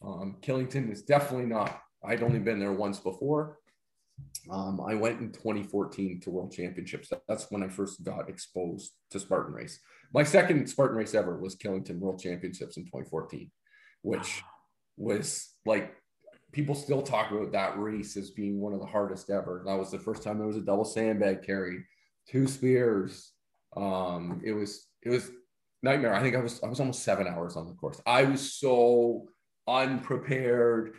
Um, Killington is definitely not. I'd only been there once before. Um, I went in 2014 to World Championships. That's when I first got exposed to Spartan race. My second Spartan race ever was Killington World Championships in 2014, which was like people still talk about that race as being one of the hardest ever. That was the first time there was a double sandbag carry, two spears. Um, it was it was nightmare. I think I was I was almost seven hours on the course. I was so unprepared.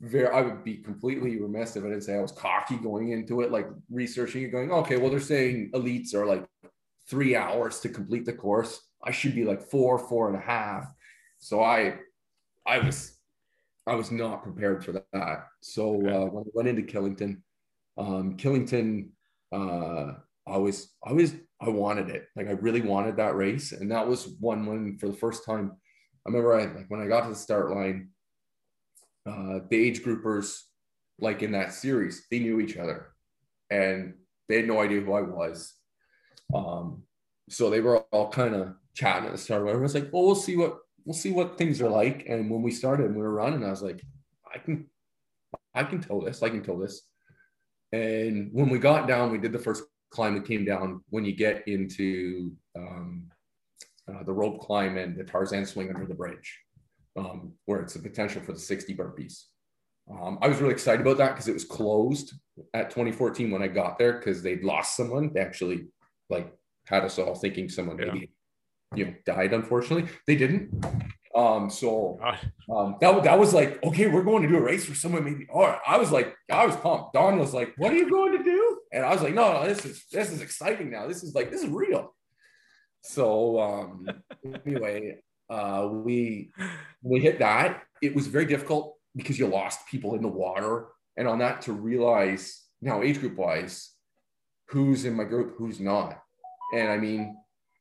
Very, I would be completely remiss if I didn't say I was cocky going into it, like researching it, going, okay, well, they're saying elites are like three hours to complete the course. I should be like four, four and a half. So I, I was, I was not prepared for that. So uh, when I went into Killington, um, Killington, uh, I was, I was, I wanted it. Like I really wanted that race, and that was one when for the first time. I remember I like when I got to the start line. Uh, the age groupers, like in that series, they knew each other, and they had no idea who I was. Um, so they were all kind of chatting at the start. Was like, "Well, we'll see what we'll see what things are like." And when we started and we were running, I was like, "I can, I can tell this. I can tell this." And when we got down, we did the first climb that came down. When you get into um, uh, the rope climb and the Tarzan swing under the bridge, um, where it's a potential for the 60 burpees. Um, I was really excited about that because it was closed at 2014 when I got there because they'd lost someone. They actually like had us all thinking someone Yeah. maybe you know died. Unfortunately, they didn't. Um, so um, that, that was like, okay, we're going to do a race for someone maybe. Or I was like, I was pumped. Dawn was like, what are you going to do? And I was like, no, no, this is this is exciting now. This is like this is real. So um, anyway, uh, we we hit that. It was very difficult because you lost people in the water, and on that to realize now age group wise, who's in my group, who's not, and I mean,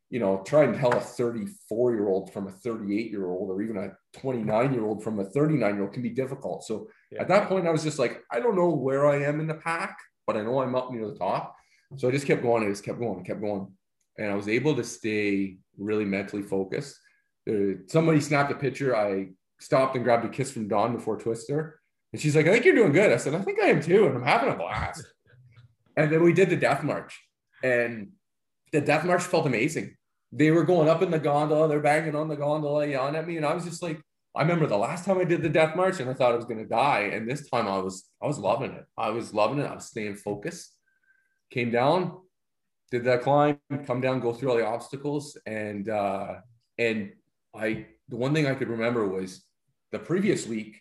you know, try and tell a 34 year old from a 38 year old, or even a 29 year old from a 39 year old can be difficult. So Yeah. at that point, I was just like, I don't know where I am in the pack, but I know I'm up near the top. So I just kept going. I just kept going. kept going, and I was able to stay really mentally focused. Uh, somebody snapped a picture. I stopped and grabbed a kiss from Dawn before Twister, and she's like, "I think you're doing good." I said, "I think I am too," and I'm having a blast. and then we did the death march, and the death march felt amazing. They were going up in the gondola, they're banging on the gondola, yelling at me, and I was just like, I remember the last time I did the death march, and I thought I was going to die, and this time I was, I was loving it. I was loving it. I was staying focused. Came down, did that climb, come down, go through all the obstacles, and uh, and I, the one thing I could remember was the previous week,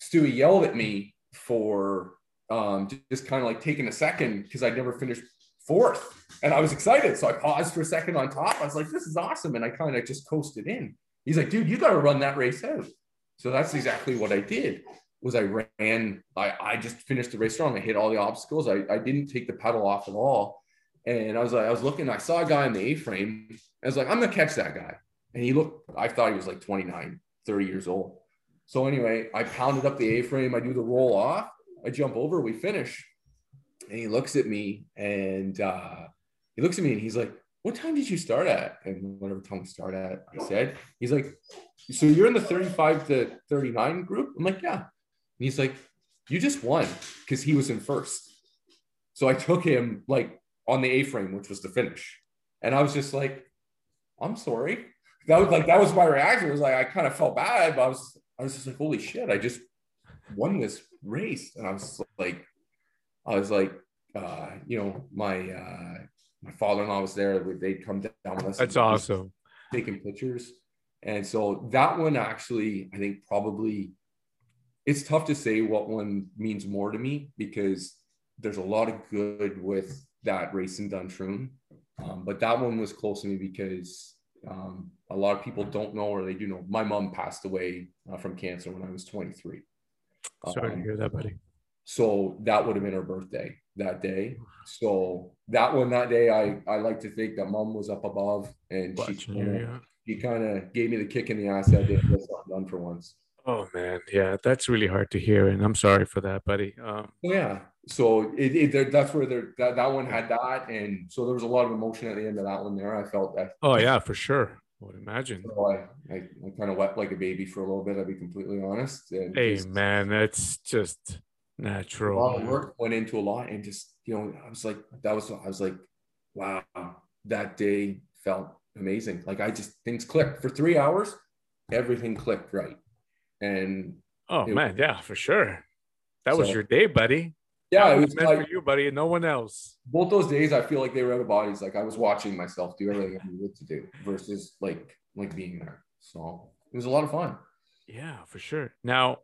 Stewie yelled at me for um, just kind of like taking a second because I'd never finished fourth. And I was excited. So I paused for a second on top. I was like, this is awesome. And I kind of just coasted in. He's like, dude, you got to run that race out. So that's exactly what I did was I ran, I, I just finished the race strong. I hit all the obstacles. I, I didn't take the pedal off at all. And I was like, I was looking, I saw a guy in the A-frame. I was like, I'm to catch that guy. And he looked, I thought he was like 29, 30 years old. So anyway, I pounded up the A-frame. I do the roll off. I jump over. We finish. And he looks at me and uh, he looks at me and he's like, what time did you start at? And whatever time we start at, I said, he's like, so you're in the 35 to 39 group? I'm like, yeah. And he's like, you just won because he was in first. So I took him like on the A frame, which was the finish. And I was just like, I'm sorry. That was like that was my reaction. It was like I kind of felt bad, but I was I was just like, holy shit, I just won this race. And I was like, I was like, uh, you know, my uh my father-in-law was there. They'd come down with us. That's awesome. Taking pictures. And so that one actually, I think probably it's tough to say what one means more to me because there's a lot of good with that race in Duntroon. Um, but that one was close to me because um, a lot of people don't know or they do know. My mom passed away uh, from cancer when I was 23. Sorry um, to hear that, buddy. So that would have been her birthday that day. So that one that day, I I like to think that mom was up above and Watching she kinda, yeah. she kind of gave me the kick in the ass that day. Get something done for once. Oh man, yeah, that's really hard to hear, and I'm sorry for that, buddy. Um, yeah, so it, it that's where there that, that one had that, and so there was a lot of emotion at the end of that one. There, I felt that. Oh yeah, for sure. I would imagine. So I, I, I kind of wept like a baby for a little bit. I'll be completely honest. And hey just, man, that's just natural. A lot of work went into a lot, and just you know, I was like, that was I was like, wow, that day felt amazing. Like I just things clicked for three hours, everything clicked right, and oh man, was, yeah, for sure. That so, was your day, buddy. Yeah, it was meant like, for you, buddy, and no one else. Both those days, I feel like they were out of bodies. Like I was watching myself do everything I needed to do versus like like being there. So it was a lot of fun. Yeah, for sure. Now,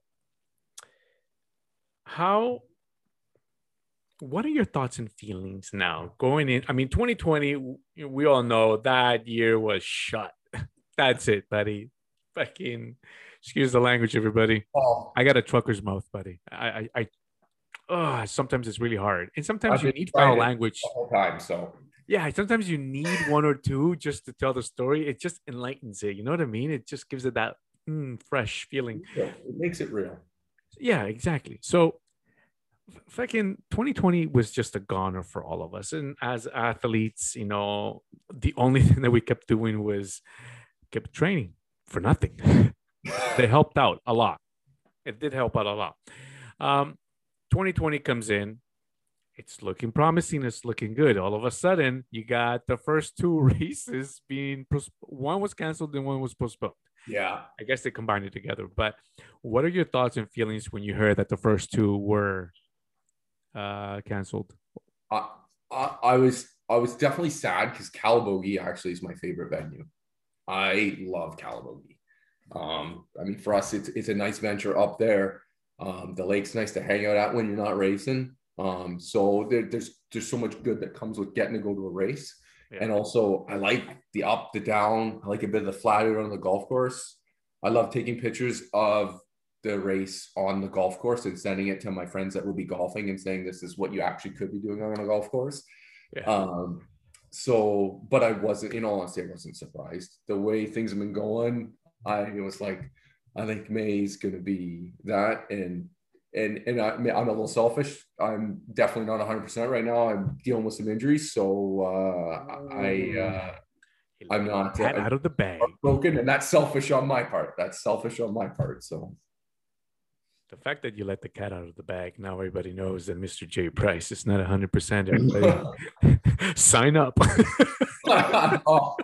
how? What are your thoughts and feelings now going in? I mean, 2020, we all know that year was shut. That's it, buddy. Fucking excuse the language, everybody. Oh. I got a trucker's mouth, buddy. I, I, I oh, sometimes it's really hard. And sometimes you need foul language the whole time. So yeah, sometimes you need one or two just to tell the story. It just enlightens it. You know what I mean? It just gives it that mm, fresh feeling. Yeah, it makes it real. Yeah, exactly. So fucking 2020 was just a goner for all of us. And as athletes, you know, the only thing that we kept doing was kept training for nothing. they helped out a lot. It did help out a lot. Um, 2020 comes in, it's looking promising. It's looking good. All of a sudden, you got the first two races being one was canceled and one was postponed. Yeah, I guess they combined it together. But what are your thoughts and feelings when you heard that the first two were uh, canceled? I, I, I was I was definitely sad because Calabogie actually is my favorite venue. I love Calabogie. Um, I mean, for us, it's it's a nice venture up there. Um, the lake's nice to hang out at when you're not racing. Um, so there, there's there's so much good that comes with getting to go to a race. Yeah. And also, I like the up, the down. I like a bit of the flat out on the golf course. I love taking pictures of the race on the golf course and sending it to my friends that will be golfing and saying this is what you actually could be doing on a golf course. Yeah. Um, so, but I wasn't, in all honesty, I wasn't surprised. The way things have been going, I it was like, I think May's going to be that. And and and I, am a little selfish. I'm definitely not 100 percent right now. I'm dealing with some injuries, so uh, I uh, I'm not uh, out of the bag broken, and that's selfish on my part. That's selfish on my part. So the fact that you let the cat out of the bag now everybody knows that Mr. Jay Price is not 100. percent Everybody sign up. oh,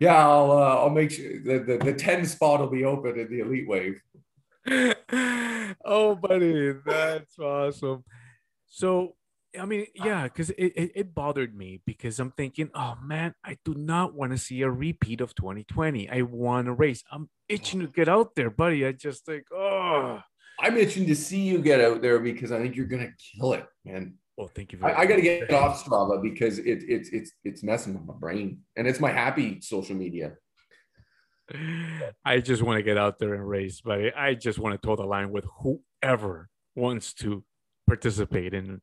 yeah, I'll uh, I'll make sure the, the the 10 spot will be open in the elite wave. oh, buddy, that's awesome. So, I mean, yeah, because it, it, it, bothered me because I'm thinking, oh man, I do not want to see a repeat of 2020. I want to race. I'm itching to get out there, buddy. I just think, oh. I'm itching to see you get out there because I think you're gonna kill it, man. Well, thank you. Very I, I got to get off Strava because it, it's it's it's messing with my brain, and it's my happy social media. I just want to get out there and race, but I just want to toe the line with whoever wants to participate and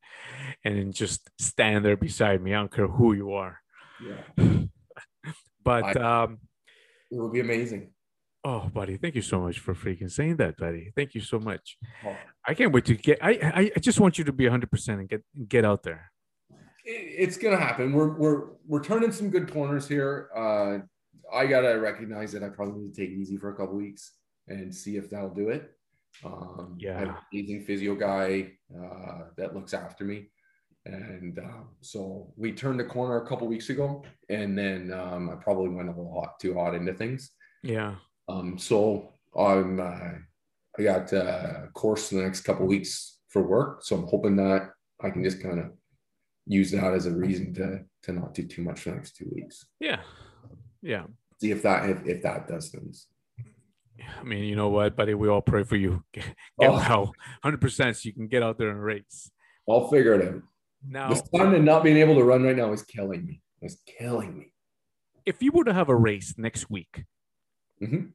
and just stand there beside me. I don't care who you are. Yeah. but I, um, it will be amazing. Oh, buddy, thank you so much for freaking saying that, buddy. Thank you so much. Oh. I can't wait to get. I I just want you to be 100 percent and get get out there. It's gonna happen. We're we're we're turning some good corners here. Uh, I gotta recognize that I probably need to take it easy for a couple weeks and see if that'll do it. Um, Yeah. I have an amazing physio guy uh, that looks after me. And um, so we turned the corner a couple weeks ago, and then um, I probably went a little hot, too hot into things. Yeah. Um, so I'm uh, I got uh, a course in the next couple weeks for work, so I'm hoping that I can just kind of use that as a reason to to not do too much for the next two weeks. Yeah. Yeah. See if that if, if that does things. I mean, you know what, buddy? We all pray for you. Get, get Oh. well, hundred percent, so you can get out there and race. I'll figure it out. Now, The sun and not being able to run right now is killing me. It's killing me. if you were to have a race next week, Mhm.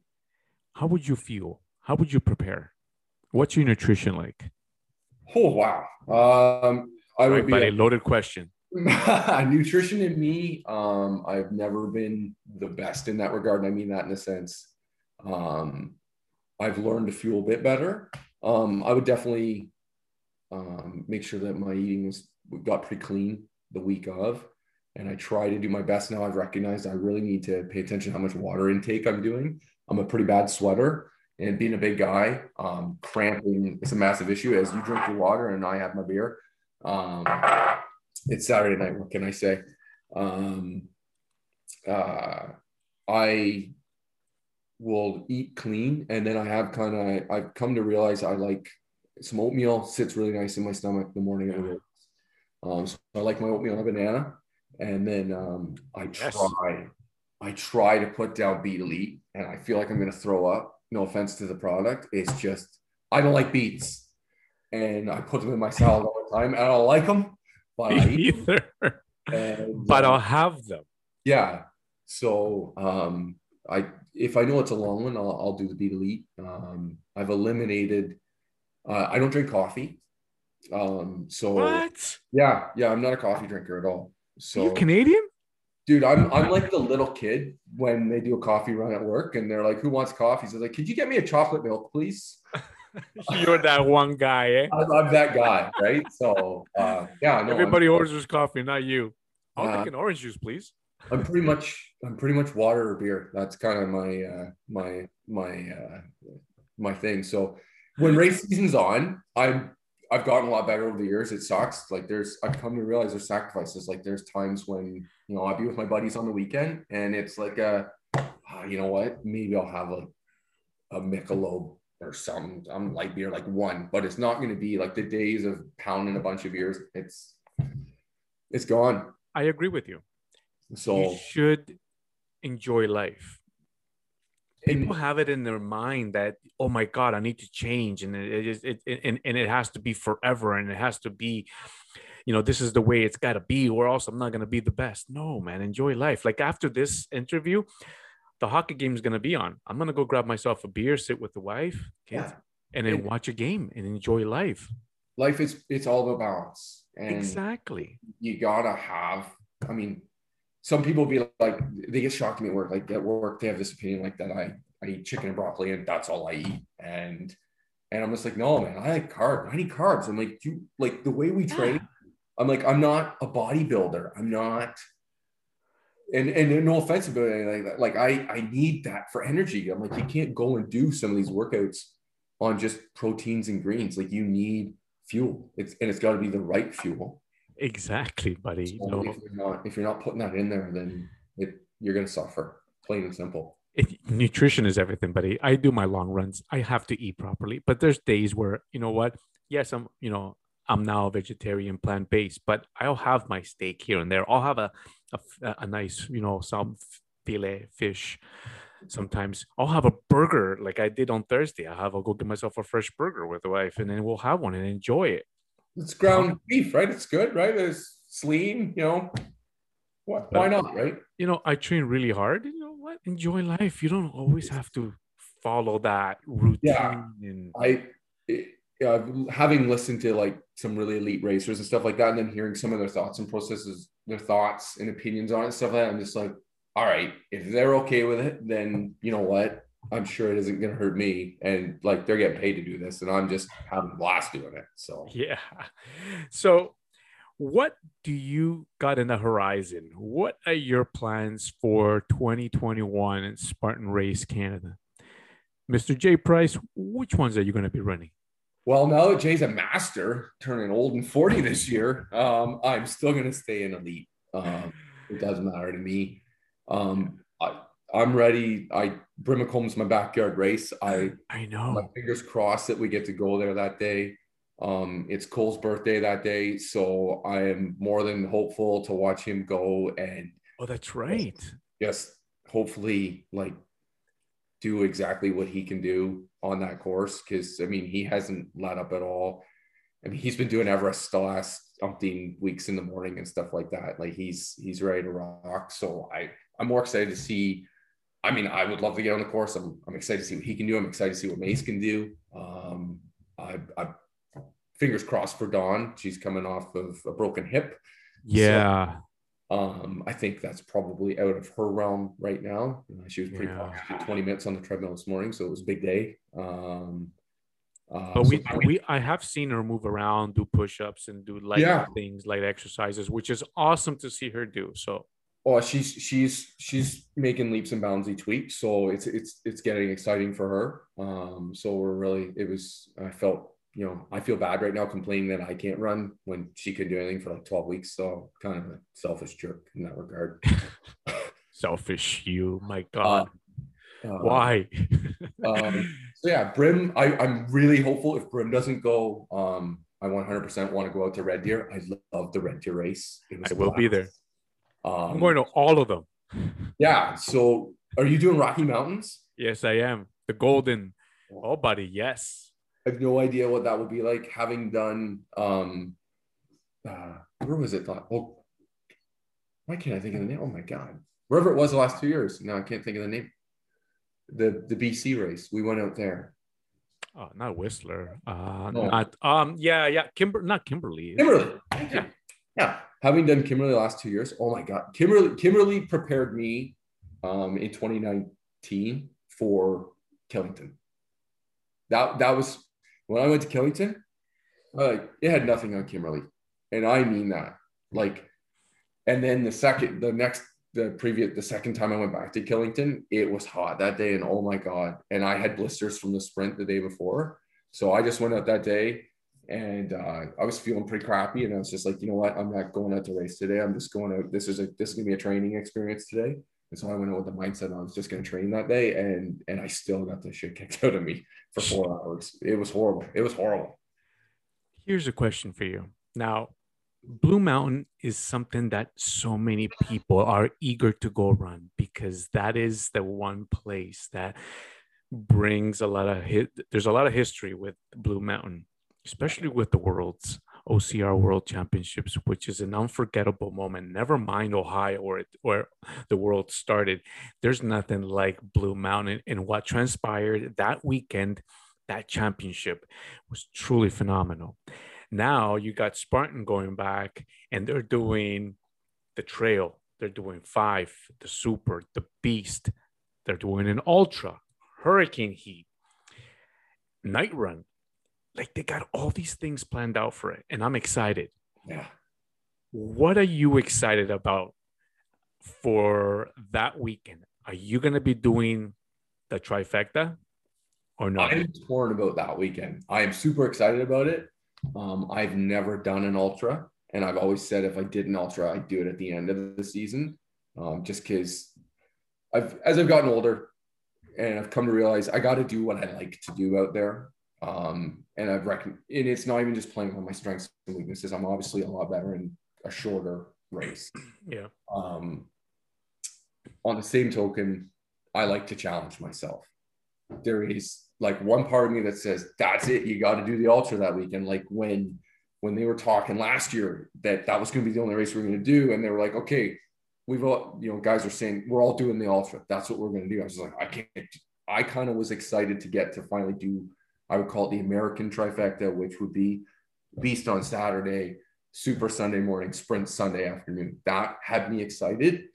how would you feel? How would you prepare? What's your nutrition like? Oh wow. Um, I would right, be buddy. Loaded question. nutrition in me um i've never been the best in that regard and i mean that in a sense um i've learned to fuel a bit better um i would definitely um make sure that my eating was got pretty clean the week of and i try to do my best now i've recognized i really need to pay attention to how much water intake i'm doing i'm a pretty bad sweater and being a big guy um cramping is a massive issue as you drink your water and i have my beer um it's Saturday night. What can I say? Um, uh, I will eat clean, and then I have kind of I've come to realize I like some oatmeal sits really nice in my stomach the morning. Um, so I like my oatmeal and a banana, and then um, I Yes. try I try to put down beet elite, and I feel like I'm gonna throw up. No offense to the product, it's just I don't like beets, and I put them in my salad all the time. and I don't like them, but I eat Either. And, but um, I'll have them. yeah. So um, I if I know it's a long one, I'll, I'll do the beet elite. Um, I've eliminated. Uh, I don't drink coffee. Um, so What? yeah, yeah, I'm not a coffee drinker at all. Are So you Canadian? dude, I'm I'm like the little kid when they do a coffee run at work and they're like, "Who wants coffee?" So like, "Could you get me a chocolate milk, please?" You're that one guy, eh? I'm, I'm that guy, right? So uh, yeah, no, I'm- Everybody orders coffee, not you. I'll Uh, take an orange juice, please. I'm pretty much I'm pretty much water or beer. That's kind of my uh my my uh my thing. So when race season's on, I'm I've gotten a lot better over the years. It sucks. Like there's I've come to realize there's sacrifices. Like there's times when you know I'll be with my buddies on the weekend and it's like a ah, you know what? Maybe I'll have like a Michelob or some I'm light beer like one, but it's not gonna be like the days of pounding a bunch of beers. It's it's gone. I agree with you. So You should enjoy life. People have it in their mind that, oh my God, I need to change, and it is it, it and, and it has to be forever, and it has to be, you know, this is the way it's got to be, or else I'm not gonna be the best. No, man, enjoy life. Like after this interview, the hockey game is gonna be on. I'm gonna go grab myself a beer, sit with the wife, kids, Yeah. and then And- watch a game and enjoy life. life is it's all about balance and exactly. you gotta have i mean some people be like they get shocked at me at work like at work they have this opinion like that i i eat chicken and broccoli and that's all i eat. And and i'm just like no man i like carbs i need carbs. I'm like you like the way we train i'm like i'm not a bodybuilder. I'm not and and no offense about anything like that like i i need that for energy. I'm like you can't go and do some of these workouts on just proteins and greens. Like you need fuel. It's and it's got to be the right fuel Exactly, buddy. so No, if you're not if you're not putting that in there, then it you're gonna suffer. Plain and simple. it, nutrition is everything, buddy. I do my long runs. I have to eat properly, but there's days where you know what? Yes, I'm. You know, I'm now a vegetarian, plant based, but I'll have my steak here and there. I'll have a a nice, you know, some filet fish. Sometimes I'll have a burger like I did on Thursday. I have. I'll go get myself a fresh burger with the wife, and then we'll have one and enjoy it. It's ground beef, right? It's good, right? It's lean, you know. What? Why not, right? You know, I train really hard. You know what? Enjoy life. You don't always have to follow that routine. Yeah. And I, it, yeah, having listened to like some really elite racers and stuff like that, and then hearing some of their thoughts and processes, their thoughts and opinions on it, and stuff like that, I'm just like, all right, if they're okay with it, then you know what? I'm sure it isn't going to hurt me, and like they're getting paid to do this, and I'm just having a blast doing it. So Yeah. So, what do you got in the horizon? What are your plans for 2021 in Spartan Race Canada? Mr. Jay Price, which ones are you going to be running? Well, now that Jay's a master, turning old and 40 this year, um, I'm still going to stay in elite. Um, it doesn't matter to me. Um, I, I'm ready. I Brimacombe's my backyard race. I I know. My fingers crossed that we get to go there that day. Um, it's Cole's birthday that day, so I am more than hopeful to watch him go and. Oh, that's right. Yes, hopefully, like, do exactly what he can do on that course. Because I mean, he hasn't let up at all. I mean, he's been doing Everest the last umpteen weeks in the morning and stuff like that. Like he's he's ready to rock. So I I'm more excited to see. I mean, I would love to get on the course. I'm, I'm excited to see what he can do. I'm excited to see what Mace can do. Um, I, I fingers crossed for Dawn. She's coming off of a broken hip. Yeah. So, um, I think that's probably out of her realm right now. She was pretty yeah. 20 minutes on the treadmill this morning, so it was a big day. Um, uh, but we, so we I have seen her move around, do push-ups, and do light yeah. things, light exercises, which is awesome to see her do. So oh she's she's she's making leaps and bounds each week. So it's it's it's getting exciting for her. Um so we're really it was i felt you know i feel bad right now complaining that i can't run when she can do anything for like 12 weeks. So kind of a selfish jerk in that regard. Selfish you my god. uh, uh, why? um so yeah brim i i'm really hopeful if brim doesn't go um I 100% want to go out to Red Deer. I love the Red Deer race. I will be there. Um, I'm going to all of them. Yeah. So, are you doing Rocky Mountains? Yes, I am. The Golden. Oh, buddy, yes. I have no idea what that would be like having done. um uh, Where was it? Oh, why can't I think of the name? Oh my god, wherever it was the last two years. No, I can't think of the name. The the BC race. We went out there. Oh, not Whistler. Uh, no. not um. Yeah, yeah. Kimber, not Kimberley. Kimberley. Yeah. Yeah having done Kimberley the last two years, oh my God, Kimberley, Kimberley prepared me um, in 2019 for Killington. That, that was when I went to Killington, like it had nothing on Kimberley. And I mean that. Like, and then the second, the next, the previous, the second time I went back to Killington, it was hot that day. And oh my God. And I had blisters from the sprint the day before. So I just went out that day and uh, I was feeling pretty crappy. And I was just like, you know what? I'm not going out to race today. I'm just going out. This is a this is gonna be a training experience today. And so I went out with the mindset I was just gonna train that day, and and I still got the shit kicked out of me for four hours. It was horrible. It was horrible. Here's a question for you. Now, Blue Mountain is something that so many people are eager to go run because that is the one place that brings a lot of hit. There's a lot of history with Blue Mountain especially with the world's OCR World Championships, which is an unforgettable moment. Never mind Ohio or it, where the world started. There's nothing like Blue Mountain and what transpired that weekend. That championship was truly phenomenal. Now you got Spartan going back, and they're doing the trail. They're doing five, the super, the beast. They're doing an ultra, hurricane heat, night run like they got all these things planned out for it and i'm excited. Yeah. What are you excited about for that weekend? Are you going to be doing the trifecta or not? I'm torn about that weekend. I am super excited about it. Um, i've never done an ultra and i've always said if i did an ultra i'd do it at the end of the season. Um, just because i've as i've gotten older and i've come to realize i got to do what i like to do out there um, and I've reckoned, and it's not even just playing on my strengths and weaknesses. I'm obviously a lot better in a shorter race. Yeah. Um, on the same token, I like to challenge myself. There is like one part of me that says, that's it. You got to do the ultra that weekend. Like when, when they were talking last year that that was going to be the only race we are going to do. And they were like, okay, we've all, you know, guys are saying we're all doing the ultra. That's what we're going to do. I was like, I can't, I kind of was excited to get to finally do I would call it the American trifecta, which would be Beast on Saturday, Super Sunday morning, Sprint Sunday afternoon. That had me excited.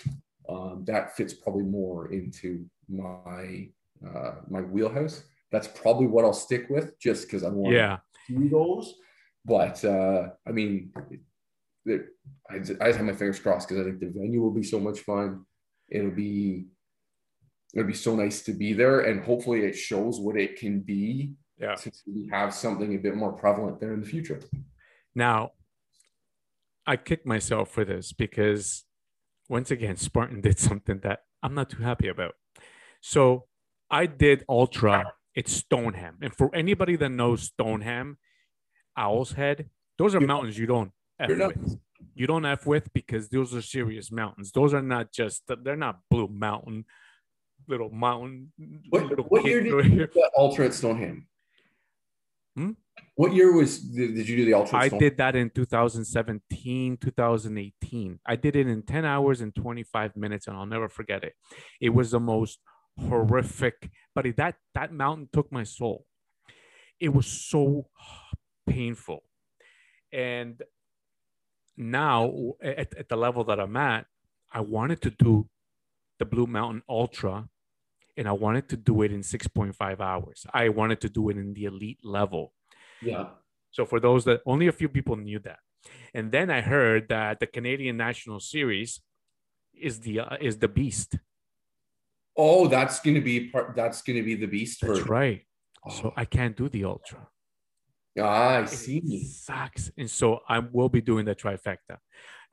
Um, that fits probably more into my uh, my wheelhouse. That's probably what I'll stick with, just because I want yeah. to do those. But uh, I mean, it, I, just, I just have my fingers crossed because I think the venue will be so much fun. It'll be it'll be so nice to be there, and hopefully it shows what it can be. Yeah. To have something a bit more prevalent there in the future. Now, I kick myself for this because once again, Spartan did something that I'm not too happy about. So I did ultra at Stoneham, and for anybody that knows Stoneham, Owl's Head, those are mountains you don't f with. You don't f with because those are serious mountains. Those are not just they're not blue mountain, little mountain. What, little what year did you do ultra at Stoneham? Hmm? What year was did, did you do the ultra? I did that in 2017, 2018. I did it in 10 hours and 25 minutes, and I'll never forget it. It was the most horrific, but it- that that mountain took my soul. It was so painful. And now at, at the level that I'm at, I wanted to do the Blue Mountain Ultra and I wanted to do it in 6.5 hours. I wanted to do it in the elite level. Yeah. So for those that only a few people knew that, and then I heard that the Canadian National Series is the uh, is the beast. Oh, that's gonna be part. That's gonna be the beast. That's version. right. Oh, So I can't do the ultra. ah, I It see. sucks, and so I will be doing the trifecta.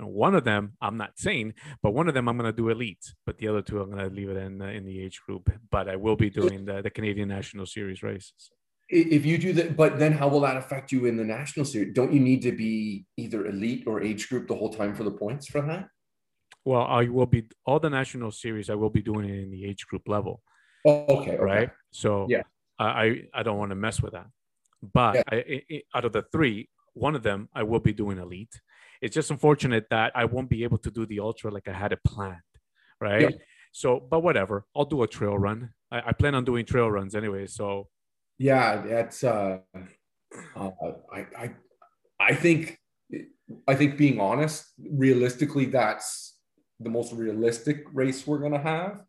One of them, I'm not saying, but one of them I'm going to do elite, but the other two I'm going to leave it in uh, in the age group. But I will be doing the, the Canadian National Series races. If you do that, but then how will that affect you in the national series? Don't you need to be either elite or age group the whole time for the points for that? Well, I will be all the national series. I will be doing it in the age group level. Oh, okay. okay. right? So Yeah. I I- don't want to mess with that. But Yeah. I- out of the three, one of them I will be doing elite. It's just unfortunate that I won't be able to do the ultra like I had it planned, right? Yeah. So, but whatever, I'll do a trail run. I, I plan on doing trail runs anyway. So Yeah, that's. Uh, uh, I, I, I think, I think being honest, realistically, that's the most realistic race we're gonna have.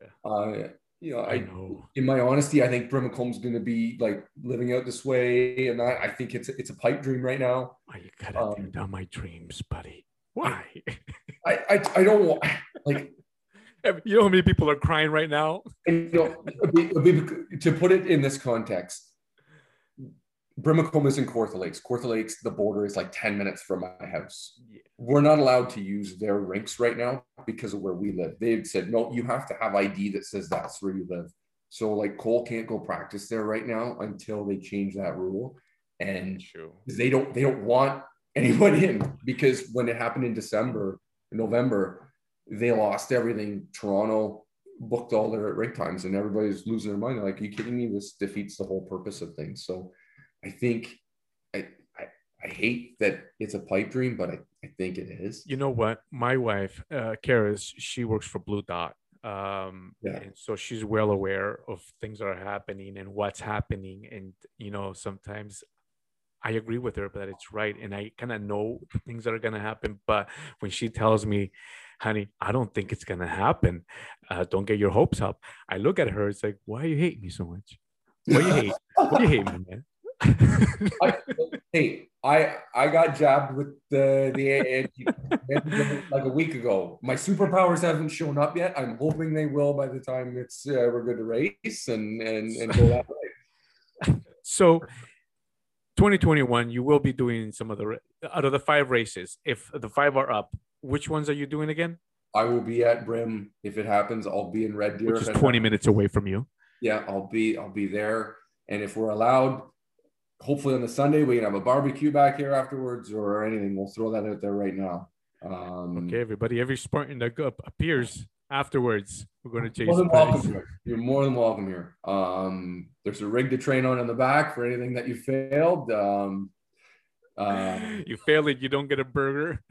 Yeah. Uh, you know, I I, know. in my honesty, I think Brimacombe's going to be like living out this way, and I, I think it's it's a pipe dream right now. Why you gotta tear Um, down my dreams, buddy? Why? I I, I don't want like you know how many people are crying right now? you know to put it in this context. Brimacombe is in Kawartha Lakes. Kawartha Lakes, the border is like 10 minutes from my house. Yeah. We're not allowed to use their rinks right now because of where we live. They've said, no, you have to have ID that says that's where you live. So like Cole can't go practice there right now until they change that rule. And they don't they don't want anyone in because when it happened in December, November, they lost everything. Toronto booked all their rink times and everybody's losing their mind. They're like, Are you kidding me? This defeats the whole purpose of things. So I think I I, I hate that it's a pipe dream, but I, I think it is. You know what? My wife, uh, Karis, she works for Blue Dot. Um, Yeah. and so she's well aware of things that are happening and what's happening. And, you know, sometimes I agree with her that it's right. And I kind of know things that are going to happen. But when she tells me, honey, I don't think it's going to happen, uh, don't get your hopes up. I look at her, it's like, why you hate me so much? Why you hate? Why you hate me, man? I, hey, I I got jabbed with the the like a week ago. My superpowers haven't shown up yet. I'm hoping they will by the time it's uh, we're good to race and and and go that way. So 2021, you will be doing some of the out of the five races. If the five are up, which ones are you doing again? I will be at Brim if it happens. I'll be in Red Deer. Which is 20 minutes away from you. Yeah, I'll be I'll be there. And if we're allowed, hopefully on the Sunday we can have a barbecue back here afterwards or anything. We'll throw that out there right now. Um, Okay, everybody, every Spartan that appears afterwards, we're going to chase. more than welcome here. You're more than welcome here. Um, there's a rig to train on in the back for anything that you failed. Um, uh, you fail it, you don't get a burger.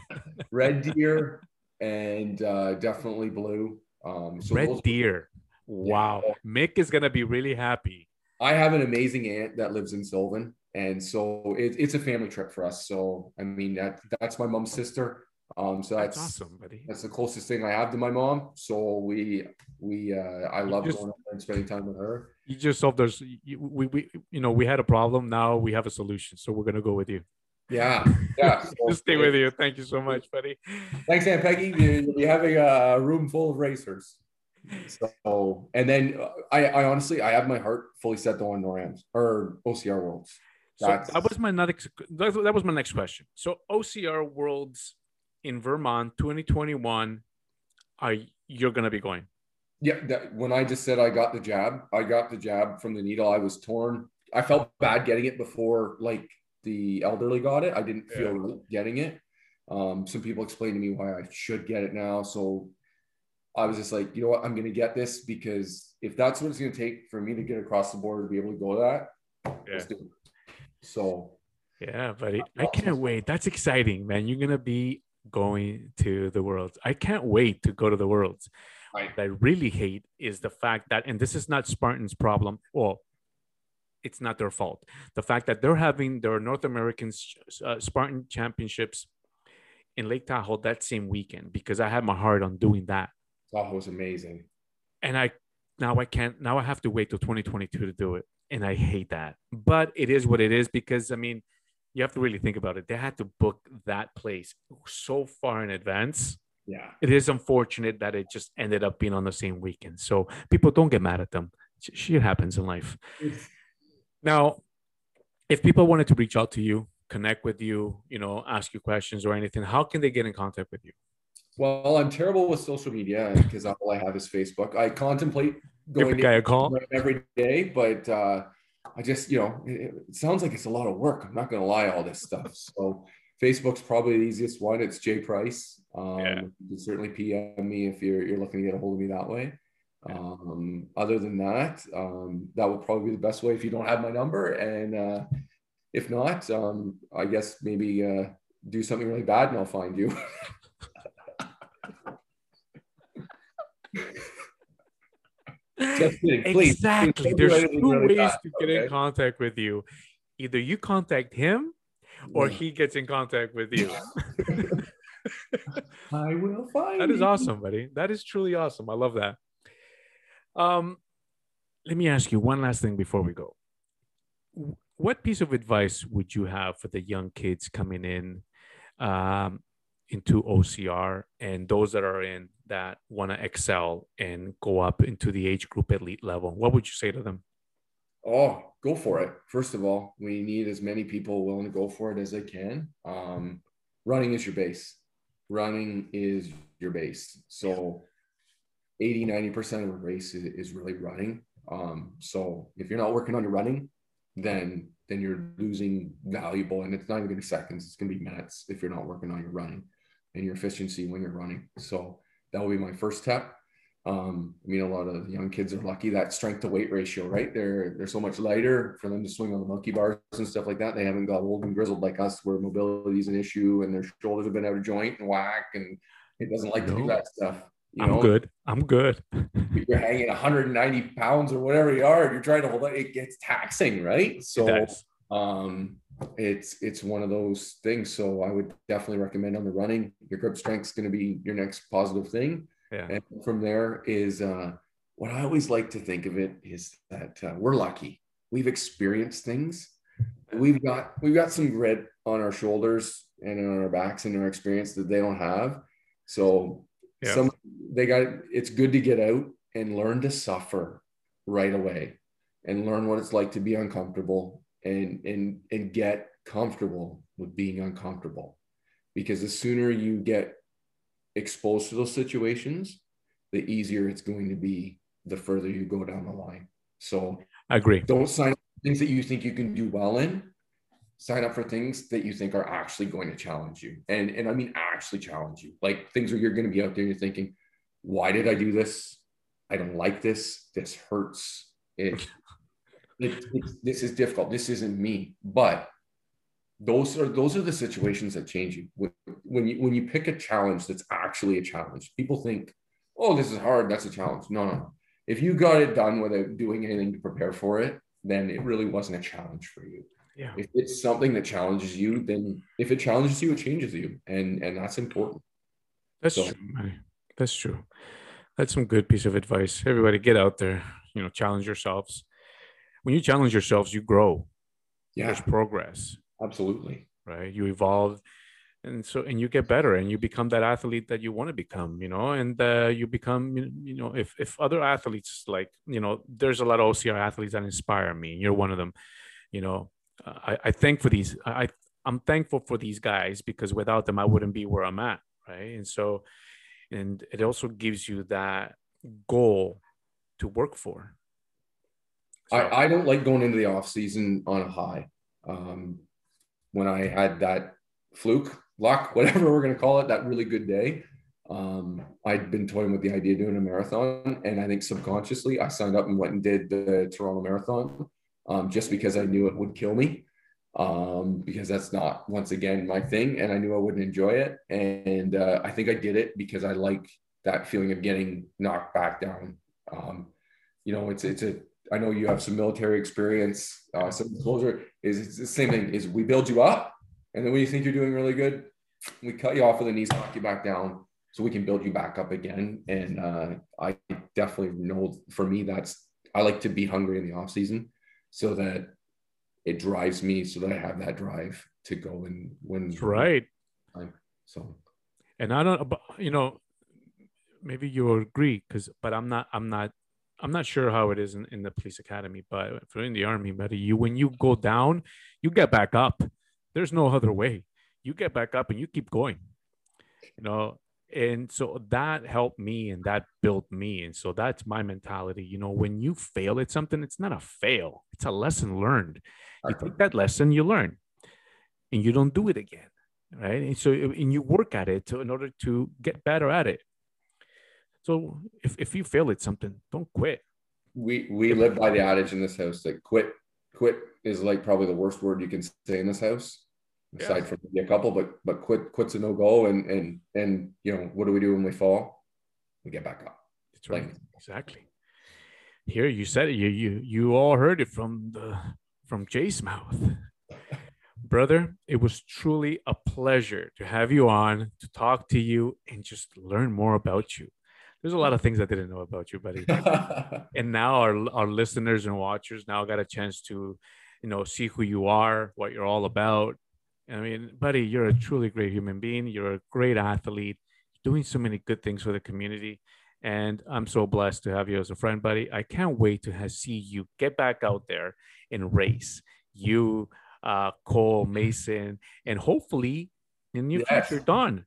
red deer and uh, definitely blue. Um, so Red deer. Wow. Mick is going to be really happy. I have an amazing aunt that lives in Sylvan, and so it, it's a family trip for us. So I mean that that's my mom's sister. Um, so that's That's awesome, buddy. that's the closest thing I have to my mom. So we we uh, I love just- going up and spending time with her. You just solved those. We, we, you know, we had a problem. Now we have a solution. So we're going to go with you. Yeah, yeah. So- Just stay with you. Thank you so much, buddy. Thanks, Aunt Peggy. You- You'll be having a room full of racers. So, and then uh, I, I honestly, I have my heart fully set though on NORAMs or OCR Worlds. So that was my next. That was my next question. So OCR Worlds in Vermont, 2021. Are you're gonna be going? Yeah. That, when I just said I got the jab, I got the jab from the needle. I was torn. I felt bad getting it before, like the elderly got it. I didn't feel yeah. getting it. Um, some people explained to me why I should get it now. So I was just like, you know what, I'm going to get this because if that's what it's going to take for me to get across the border to be able to go to that, yeah. let's do it. So, yeah, buddy, I can't wait. That's exciting, man. You're going to be going to the worlds. I can't wait to go to the worlds. Right. What I really hate is the fact that, and this is not Spartan's problem. Well, it's not their fault. The fact that they're having their North American uh, Spartan championships in Lake Tahoe that same weekend because I had my heart on doing that. Tahoe was amazing. And I now I can't now I have to wait till 2022 to do it. And I hate that. But it is what it is because I mean, you have to really think about it. They had to book that place so far in advance. Yeah. It is unfortunate that it just ended up being on the same weekend. So people don't get mad at them. Shit happens in life. now, if people wanted to reach out to you, connect with you, you know, ask you questions or anything, how can they get in contact with you? Well, I'm terrible with social media because all I have is Facebook. I contemplate going guy a call every day, but uh, I just, you know, it, it, sounds like it's a lot of work. I'm not going to lie, all this stuff. So Facebook's probably the easiest one. It's Jay Price. Um, yeah. You can certainly PM me if you're you're looking to get a hold of me that way. Um, other than that, um, that would probably be the best way if you don't have my number. And uh, if not, um, I guess maybe uh, do something really bad and I'll find you. Exactly. There's two really ways to get okay. in contact with you. Either you contact him or yeah. he gets in contact with you. I will find That is you. awesome, buddy. That is truly awesome. I love that. Um, let me ask you one last thing before we go. What piece of advice would you have for the young kids coming in um, into OCR and those that are in that want to excel and go up into the age group elite level? What would you say to them? Oh, go for it. First of all, we need as many people willing to go for it as they can. Um, running is your base. Running is your base. So 80, 90% of a race is, is really running. Um, so if you're not working on your running, then then you're losing valuable and it's not even gonna be seconds, it's gonna be minutes if you're not working on your running and your efficiency when you're running. So that will be my first step. Um, I mean, a lot of young kids are lucky that strength to weight ratio, right? They're they're so much lighter for them to swing on the monkey bars and stuff like that. They haven't got old and grizzled like us, where mobility is an issue and their shoulders have been out of joint and whack, and it doesn't like no. to do that stuff. You I'm good. I'm good. you're hanging 190 pounds or whatever you are. You're trying to hold it. It gets taxing, right? So, um, it's it's one of those things. So I would definitely recommend on the running. Your grip strength is going to be your next positive thing. Yeah. And from there is uh, what I always like to think of it is that uh, we're lucky. We've experienced things. We've got we've got some grit on our shoulders and on our backs and our experience that they don't have. So yeah. some they got it's good to get out and learn to suffer right away and learn what it's like to be uncomfortable and and and get comfortable with being uncomfortable. Because the sooner you get exposed to those situations the easier it's going to be the further you go down the line. So i agree. don't sign up for things that you think you can do well in. Sign up for things that you think are actually going to challenge you. And and i mean actually challenge you. Like things where you're going to be out there and you're thinking why did i do this? I don't like this. This hurts. It it, this is difficult. This isn't me. But those are those are the situations that change you. When you when you pick a challenge that's actually a challenge, people think, "Oh, this is hard. That's a challenge." No, no. If you got it done without doing anything to prepare for it, then it really wasn't a challenge for you. Yeah. If it's something that challenges you, then if it challenges you, it changes you, and and that's important. That's so, true. That's true. That's some good piece of advice. Everybody, get out there. You know, challenge yourselves when you challenge yourselves, you grow. Yeah. There's progress. Absolutely. Right. You evolve. and so and you get better and you become that athlete that you want to become you know and uh, you become you know if if other athletes like you know there's a lot of ocr athletes that inspire me you're one of them you know i i thank for these i i'm thankful for these guys because without them i wouldn't be where i'm at right and so and it also gives you that goal to work for so, I, I don't like going into the off season on a high um when i had that fluke luck, whatever we're going to call it, that really good day. Um, I'd been toying with the idea of doing a marathon, and I think subconsciously I signed up and went and did the Toronto Marathon um, just because I knew it would kill me. Um, because that's not once again my thing, and I knew I wouldn't enjoy it. And uh, I think I did it because I like that feeling of getting knocked back down. Um, you know, it's it's a I know you have some military experience. Uh, some closure is it's the same thing. Is we build you up, and then when you think you're doing really good, we cut you off with the knees, knock you back down so we can build you back up again. And uh, I definitely know for me, that's, I like to be hungry in the off season so that it drives me so that I have that drive to go and win. Right. Time. So, and I don't, you know, maybe you agree because, but I'm not, I'm not, I'm not sure how it is in, in the police academy, but for in the army, but you, when you go down, you get back up. There's no other way. You get back up and you keep going. You know, and so that helped me and that built me. And so that's my mentality. You know when you fail at something it's not a fail. It's a lesson learned. You take that lesson you learn and you don't do it again right? And so and you work at it to, in order to get better at it so if, if you fail at something don't quit we we live by the adage in this house that quit quit is like probably the worst word you can say in this house aside yeah. from maybe a couple, but but quit quits a no go and and and you know what do we do when we fall? We get back up. That's right. Like, exactly. Here you said it. You you you all heard it from the from Jay's mouth. Brother, it was truly a pleasure to have you on to talk to you and just learn more about you. There's a lot of things I didn't know about you, buddy. and now our our listeners and watchers now got a chance to, you know, see who you are, what you're all about, I mean, buddy, you're a truly great human being. You're a great athlete, doing so many good things for the community. And I'm so blessed to have you as a friend, buddy. I can't wait to have, see you get back out there and race. You, uh, Cole, Mason, and hopefully in the yes. future, Dawn.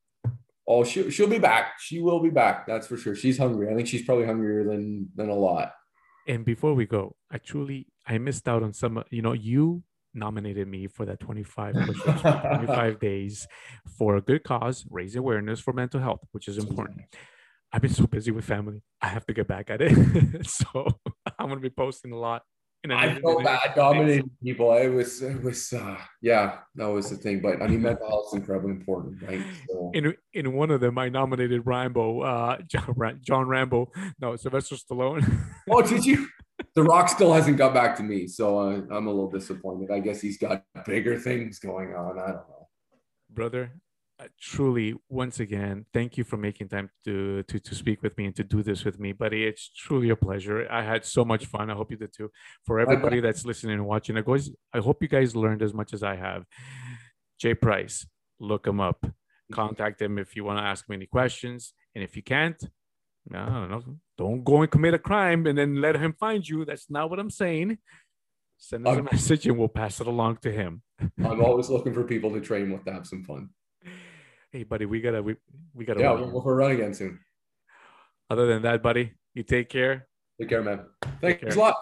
Oh, she, she'll be back. She will be back. That's for sure. She's hungry. I think she's probably hungrier than than a lot. And before we go, I truly I missed out on some. You know, you nominated me for that 25 25 days for a good cause, raise awareness for mental health, which is important. I've been so busy with family. I have to get back at it. so I'm gonna be posting a lot. I felt bad dominating people. It was, it was, uh, yeah, that was the thing. But I mean, mental health is incredibly important, right? So. In in one of them, I nominated Rambo, uh, John, John Rambo. No, Sylvester Stallone. oh, did you? The Rock still hasn't got back to me, so uh, I'm a little disappointed. I guess he's got bigger things going on. I don't know, brother. Uh, truly, once again, thank you for making time to, to to speak with me and to do this with me, buddy. It's truly a pleasure. I had so much fun. I hope you did too. For everybody that's listening and watching, I guys, I hope you guys learned as much as I have. Jay Price, look him up. Contact him if you want to ask me any questions, and if you can't, I don't know. Don't go and commit a crime and then let him find you. That's not what I'm saying. Send us a message and we'll pass it along to him. I'm always looking for people to train with to have some fun. Hey, buddy, we gotta we, we gotta. Yeah, we'll, we'll run again soon. Other than that, buddy, you take care. Take care, man. Thanks a lot.